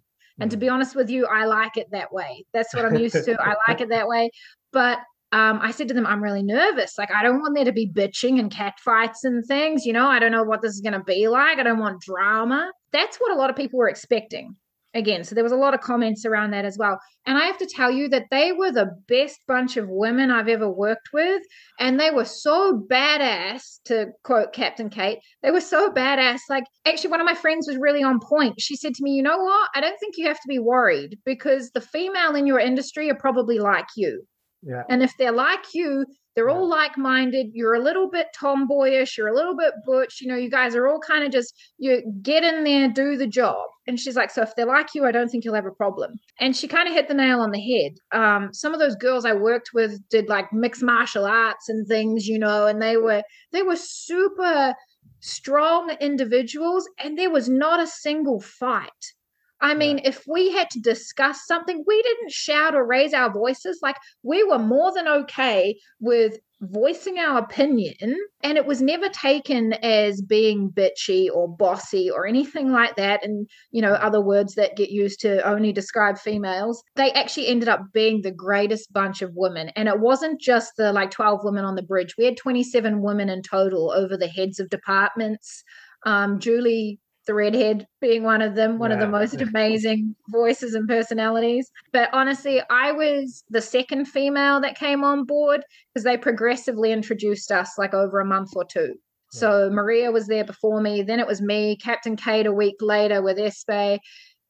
And to be honest with you, I like it that way. That's what I'm used to. I like it that way. But um, I said to them, I'm really nervous. Like, I don't want there to be bitching and cat fights and things. You know, I don't know what this is going to be like. I don't want drama. That's what a lot of people were expecting. Again. So there was a lot of comments around that as well. And I have to tell you that they were the best bunch of women I've ever worked with. And they were so badass, to quote Captain Kate, they were so badass. Like, actually, one of my friends was really on point. She said to me, You know what? I don't think you have to be worried because the female in your industry are probably like you. Yeah. And if they're like you, they're all like minded. You're a little bit tomboyish. You're a little bit butch. You know, you guys are all kind of just, you get in there, do the job. And she's like, So if they're like you, I don't think you'll have a problem. And she kind of hit the nail on the head. Um, some of those girls I worked with did like mixed martial arts and things, you know, and they were, they were super strong individuals and there was not a single fight. I mean, if we had to discuss something, we didn't shout or raise our voices. Like we were more than okay with voicing our opinion, and it was never taken as being bitchy or bossy or anything like that. And, you know, other words that get used to only describe females. They actually ended up being the greatest bunch of women. And it wasn't just the like 12 women on the bridge, we had 27 women in total over the heads of departments. Um, Julie the redhead being one of them, one yeah. of the most amazing voices and personalities. But honestly, I was the second female that came on board because they progressively introduced us like over a month or two. So Maria was there before me, then it was me, Captain Kate a week later with Espe.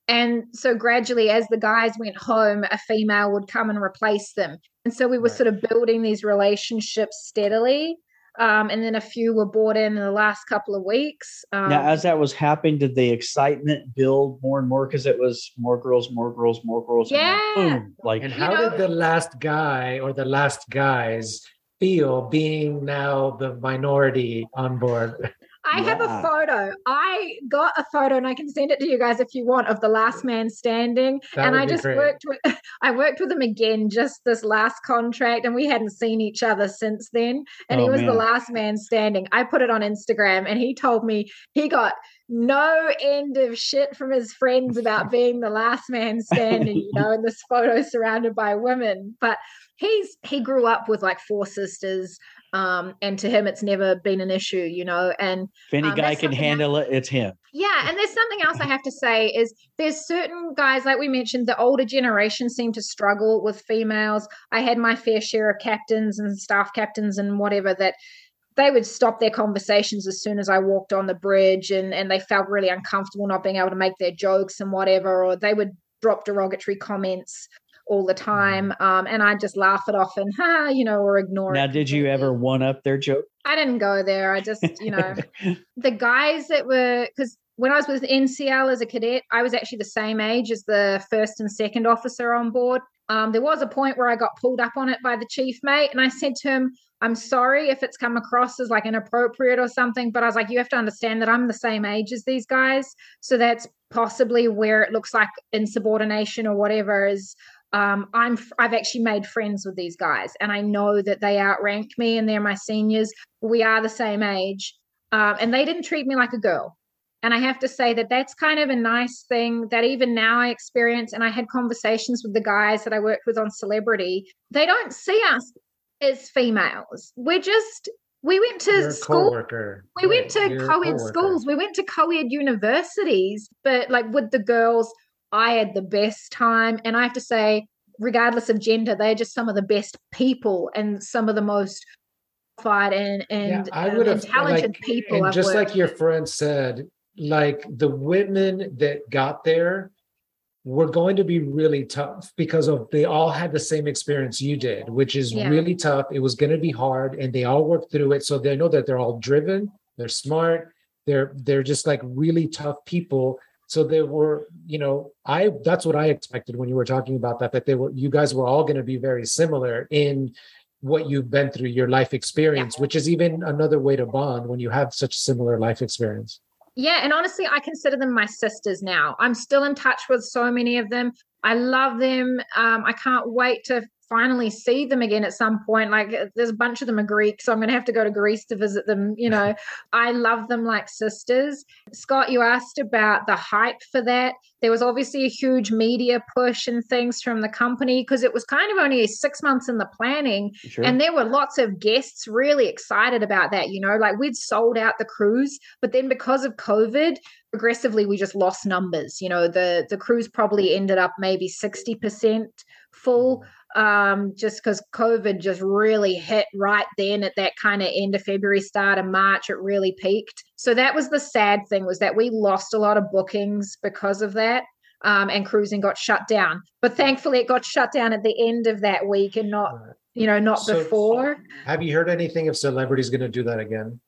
And so gradually, as the guys went home, a female would come and replace them. And so we were right. sort of building these relationships steadily. Um, and then a few were bought in in the last couple of weeks. Um, now, as that was happening, did the excitement build more and more because it was more girls, more girls, more girls? Yeah. And boom, like, and how know, did the last guy or the last guys feel being now the minority on board? I yeah. have a photo. I got a photo and I can send it to you guys if you want of the last man standing. That and I just great. worked with I worked with him again just this last contract and we hadn't seen each other since then. And oh, he was man. the last man standing. I put it on Instagram and he told me he got no end of shit from his friends about being the last man standing, you know, in this photo surrounded by women. But he's he grew up with like four sisters um, and to him it's never been an issue you know and if any um, guy can handle else. it it's him yeah and there's something else i have to say is there's certain guys like we mentioned the older generation seem to struggle with females i had my fair share of captains and staff captains and whatever that they would stop their conversations as soon as I walked on the bridge and, and they felt really uncomfortable not being able to make their jokes and whatever, or they would drop derogatory comments all the time. Um, and I just laugh it off and ha, you know, or ignore now, it. Now, did you ever one up their joke? I didn't go there. I just, you know, the guys that were because when I was with NCL as a cadet, I was actually the same age as the first and second officer on board. Um, there was a point where I got pulled up on it by the chief mate, and I said to him, I'm sorry if it's come across as like inappropriate or something, but I was like, you have to understand that I'm the same age as these guys. So that's possibly where it looks like insubordination or whatever is um, I'm I've actually made friends with these guys, and I know that they outrank me, and they're my seniors. We are the same age, um, and they didn't treat me like a girl. And I have to say that that's kind of a nice thing that even now I experience. And I had conversations with the guys that I worked with on Celebrity. They don't see us as females. We're just we went to You're school. Co-worker. We went to co-ed schools. We went to co-ed universities, but like with the girls, I had the best time. And I have to say, regardless of gender, they're just some of the best people and some of the most qualified and, and yeah, I um, would have, talented like, people. And just worked. like your friend said, like the women that got there were going to be really tough because of they all had the same experience you did, which is yeah. really tough. It was going to be hard, and they all worked through it. So they know that they're all driven, they're smart, they're they're just like really tough people so they were you know i that's what i expected when you were talking about that that they were you guys were all going to be very similar in what you've been through your life experience yeah. which is even another way to bond when you have such similar life experience. Yeah and honestly i consider them my sisters now. I'm still in touch with so many of them. I love them. Um, i can't wait to finally see them again at some point. Like uh, there's a bunch of them are Greek, so I'm going to have to go to Greece to visit them. You know, I love them like sisters. Scott, you asked about the hype for that. There was obviously a huge media push and things from the company because it was kind of only six months in the planning. Sure. And there were lots of guests really excited about that. You know, like we'd sold out the cruise, but then because of COVID, progressively we just lost numbers. You know, the the cruise probably ended up maybe 60% full um, just because COVID just really hit right then at that kind of end of February, start of March, it really peaked. So that was the sad thing was that we lost a lot of bookings because of that. Um, and cruising got shut down. But thankfully, it got shut down at the end of that week and not, you know, not So- before. Have you heard anything if celebrities going to do that again?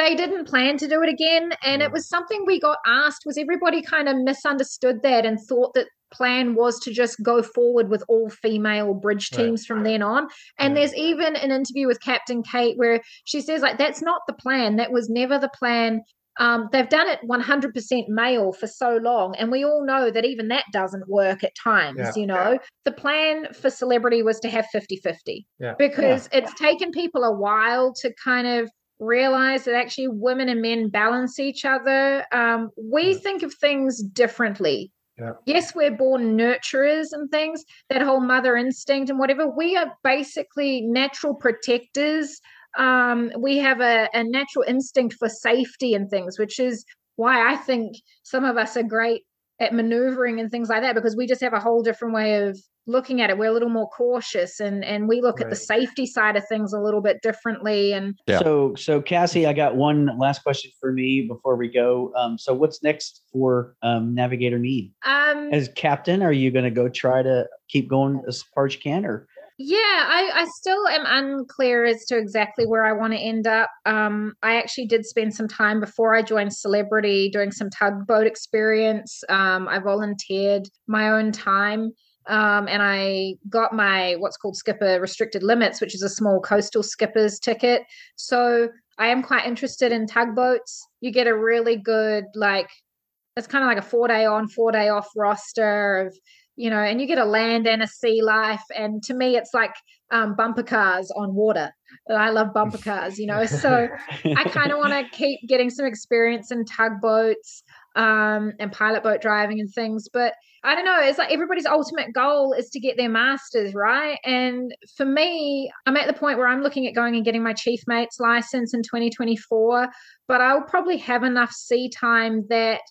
They didn't plan to do it again and it was something we got asked was everybody kind of misunderstood that and thought that plan was to just go forward with all female bridge Right. teams from then on and Yeah. there's even an interview with captain kate where she says like that's not the plan that was never the plan um, they've done it 100% male for so long and we all know that even that doesn't work at times Yeah. you know the plan for celebrity was to have 50-50 Yeah. because it's taken people a while to kind of realize that actually women and men balance each other. Um, we Yeah. think of things differently. Yeah. Yes, we're born nurturers and things, that whole mother instinct and whatever. We are basically natural protectors. Um, we have a, a natural instinct for safety and things, which is why I think some of us are great at maneuvering and things like that because we just have a whole different way of looking at it we're a little more cautious and and we look at the safety side of things a little bit differently and Yeah. So, so Cassie, I got one last question for me before we go. Um, so, what's next for um, Navigator Need? um As captain, are you going to go try to keep going as far as you can, or yeah i i still am unclear as to exactly where i want to end up um i actually did spend some time before i joined celebrity doing some tugboat experience um i volunteered my own time um, and I got my what's called skipper restricted limits, which is a small coastal skipper's ticket. So I am quite interested in tugboats. You get a really good like it's kind of like a four day on, four day off roster of you know, and you get a land and a sea life. And to me, it's like um, bumper cars on water. I love bumper cars, you know. So I kind of want to keep getting some experience in tugboats um, and pilot boat driving and things. But I don't know. It's like everybody's ultimate goal is to get their masters, right? And for me, I'm at the point where I'm looking at going and getting my chief mate's license in 2024. But I'll probably have enough sea time that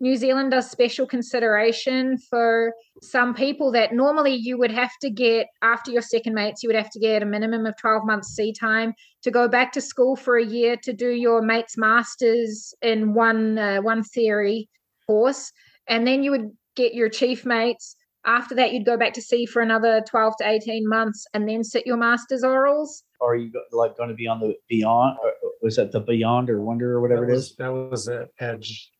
New Zealand does special consideration for some people that normally you would have to get after your second mates, you would have to get a minimum of 12 months sea time to go back to school for a year to do your mate's masters in one uh, one theory course, and then you would get your chief mates. After that, you'd go back to sea for another 12 to 18 months and then sit your master's orals. or are you like going to be on the Beyond? Or was that the Beyond or Wonder or whatever that it was, is? That was an edge.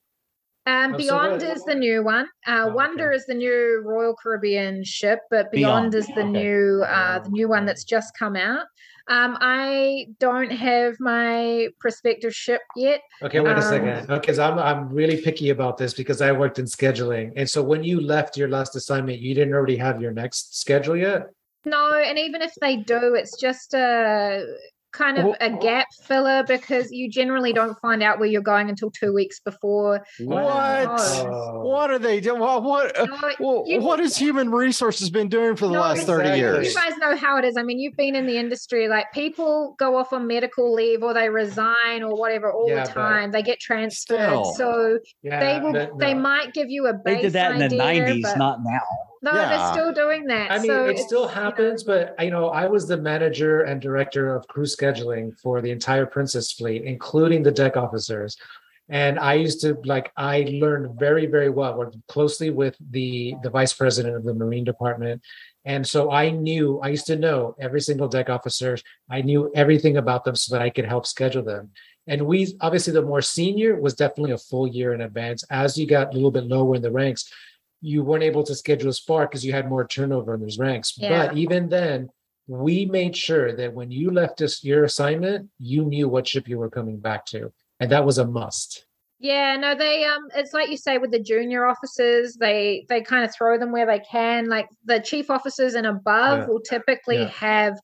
Um, Beyond is the new one. Uh, Oh, Wonder okay. is the new Royal Caribbean ship, but Beyond, Beyond, is the okay. new uh, the new one that's just come out. Um, I don't have my prospective ship yet. Okay, wait a Um, second. Okay, because I'm I'm really picky about this because I worked in scheduling, and so when you left your last assignment, you didn't already have your next schedule yet. No, and even if they do, it's just a kind of a gap filler because you generally don't find out where you're going until two weeks before. What? Oh. What are they doing? What? What, uh, No, well, you- what has human resources been doing for the No, last 30 exactly. years? You guys know how it is. I mean, you've been in the industry. Like people go off on medical leave or they resign or whatever all Yeah, the time. They get transferred. Still. So Yeah, they will. but They might give you a base They did that in the '90s, not now. No, Yeah. they're still doing that. I mean, so it it's, still you know, happens, but you know, I was the manager and director of crew scheduling for the entire Princess fleet, including the deck officers. And I used to like I learned very, very well, worked closely with the the vice president of the Marine Department. And so I knew, I used to know every single deck officers. I knew everything about them so that I could help schedule them. And we obviously the more senior was definitely a full year in advance. As you got a little bit lower in the ranks, you weren't able to schedule as far because you had more turnover in those ranks. Yeah. But even then, we made sure that when you left us your assignment, you knew what ship you were coming back to. And that was a must. Yeah, no, they um it's like you say with the junior officers, they they kind of throw them where they can. Like the chief officers and above Yeah. will typically Yeah. have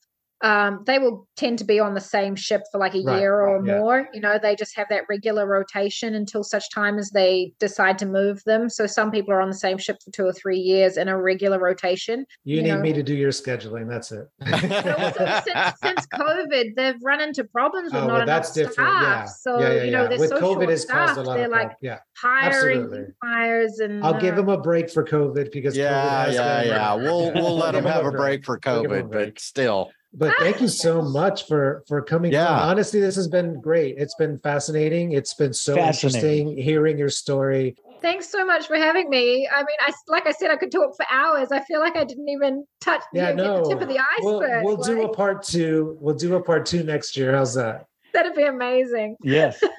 um they will tend to be on the same ship for like a Right, year or yeah. more. You know, they just have that regular rotation until such time as they decide to move them. So some people are on the same ship for two or three years in a regular rotation. You You need know. me to do your scheduling. That's it. Also since, since COVID, they've run into problems with Oh, not well, enough that's different. staff. Yeah. So yeah, yeah, you know, yeah. they're With so COVID, short it's caused a staffed. lot They're of like. Yeah, hiring Absolutely. new and I'll give uh, them a break for COVID because COVID yeah, has yeah, yeah. We'll we'll let them have a break for We'll give 'em a COVID, but still, But thank you so much for for coming. Yeah. on. honestly, this has been great. It's been fascinating. It's been so interesting hearing your story. Thanks so much for having me. I mean, I like I said, I could talk for hours. I feel like I didn't even touch Yeah, you know, get the tip of the We'll iceberg. we'll do a part two. We'll do a part two next year. How's that? that'd be amazing. Yes. Can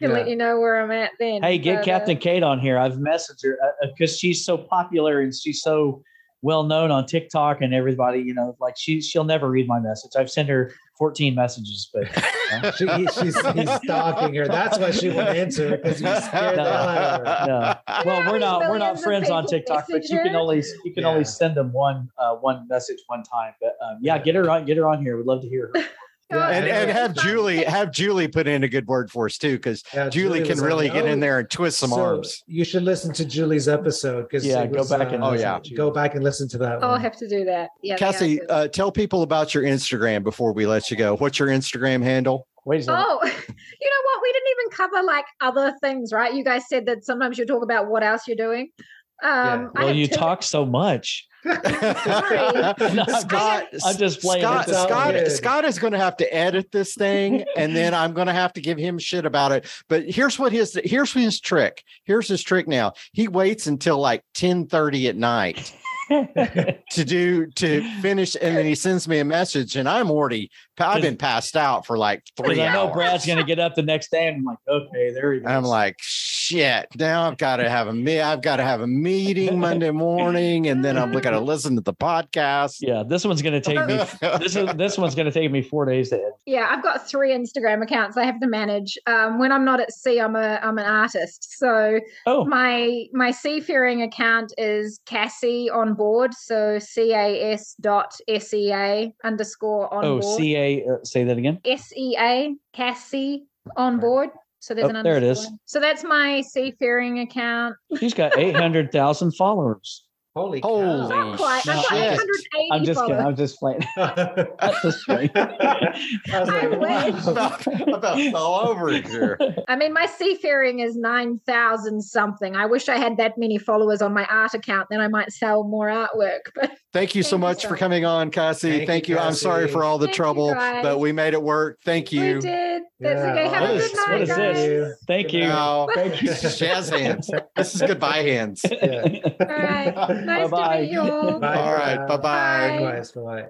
Yeah. let you know where I'm at then. Hey, get But, uh, Captain Kate on here. I've messaged her because she's so popular and she's so well known on TikTok and everybody. You know, like she she'll never read my message. I've sent her 14 messages, but uh, She, he- she's he's stalking her. That's why she won't answer because you scared the hell out of her. no. Well, we're not we're not friends on people TikTok, but you can only you can Yeah. only send them one uh, one message one time. But um, yeah, Yeah. get her on get her on here. We'd love to hear her. Yeah, and and have Julie have Julie put in a good word for us too, because Yeah, Julie was can like, really get in "Oh, there and twist some so arms. You should listen to Julie's episode because Yeah, go back and Oh, yeah. go back and listen to that. I'll have to do that. Yeah. Cassie, uh, tell people about your Instagram before we let you go. What's your Instagram handle? Wait a second. Oh, you know what? We didn't even cover like other things, right? You guys said that sometimes you talk about what else you're doing. Um, I well, you two- talk so much. Scott, I'm just playing. Scott, It's Scott, good. Scott is going to have to edit this thing, and then I'm going to have to give him shit about it. But here's what his here's his trick. Here's his trick. Now he waits until like 10:30 at night to do to finish, and then he sends me a message, and I'm already I've been passed out for like Because three I know hours. Brad's going to get up the next day, and I'm like, okay, there he goes. I'm like, shit. Now I've got to have a me. I've got to have a meeting Monday morning, and then I'm going to listen to the podcast. yeah, this one's going to take me. This is this one's going to take me four days to edit. Yeah, I've got three Instagram accounts I have to manage. Um, when I'm not at sea, I'm a I'm an artist. So Oh, my my seafaring account is Cassie on board. So C A S dot S E A underscore on oh, board. CA. Uh, say that again. S E A Cassie on board. So there's Oh, an there it is. underscore. is. So that's my seafaring account. She's got eight hundred thousand followers. Holy, Holy cow. Not quite. I've got I'm just kidding. I'm just playing. I That's just playing. was I like, wish. wow. about, about all over here. I mean, my seafaring is 9,000 something. I wish I had that many followers on my art account. Then I might sell more artwork. But Thank you so Thank you much so for coming on, Cassie. Thank Thank, you, you. I'm sorry for all the Thank trouble, but we made it work. Thank you. we you. did. That's Yeah, okay. Have What a is- good night, what is guys. this? Thank you. Now, Thank you. jazz hands. This is goodbye hands. Yeah. All right. Nice to Bye-bye. meet you all. Bye, All right. Brad. Bye bye. Bye.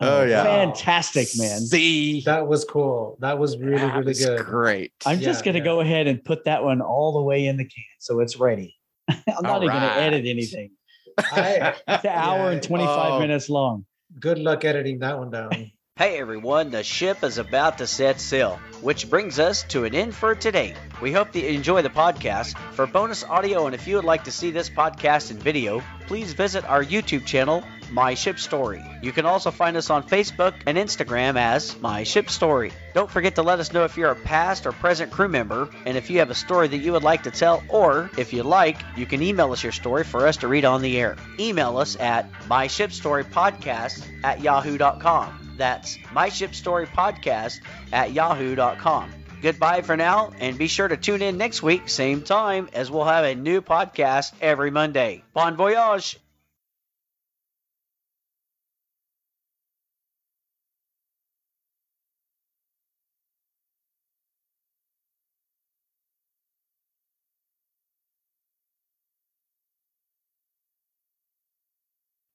Oh, oh, yeah. fantastic, man. See, That was cool. That was really, That really was good. great. I'm just Yeah, going to yeah. go ahead and put that one all the way in the can, so it's ready. I'm not All even gonna edit anything. I, It's an hour and 25 Oh. minutes long. good luck editing that one down. Hey everyone, the ship is about to set sail, which brings us to an end for today. We hope that you enjoy the podcast. For bonus audio and if you would like to see this podcast in video, please visit our YouTube channel, My Ship Story. You can also find us on Facebook and Instagram as My Ship Story. Don't forget to let us know if you're a past or present crew member and if you have a story that you would like to tell, or if you like, you can email us your story for us to read on the air. Email us at myshipstorypodcast at yahoo.com. That's myshipstorypodcast at yahoo.com. Goodbye for now, and be sure to tune in next week, same time, as we'll have a new podcast every Monday. Bon voyage!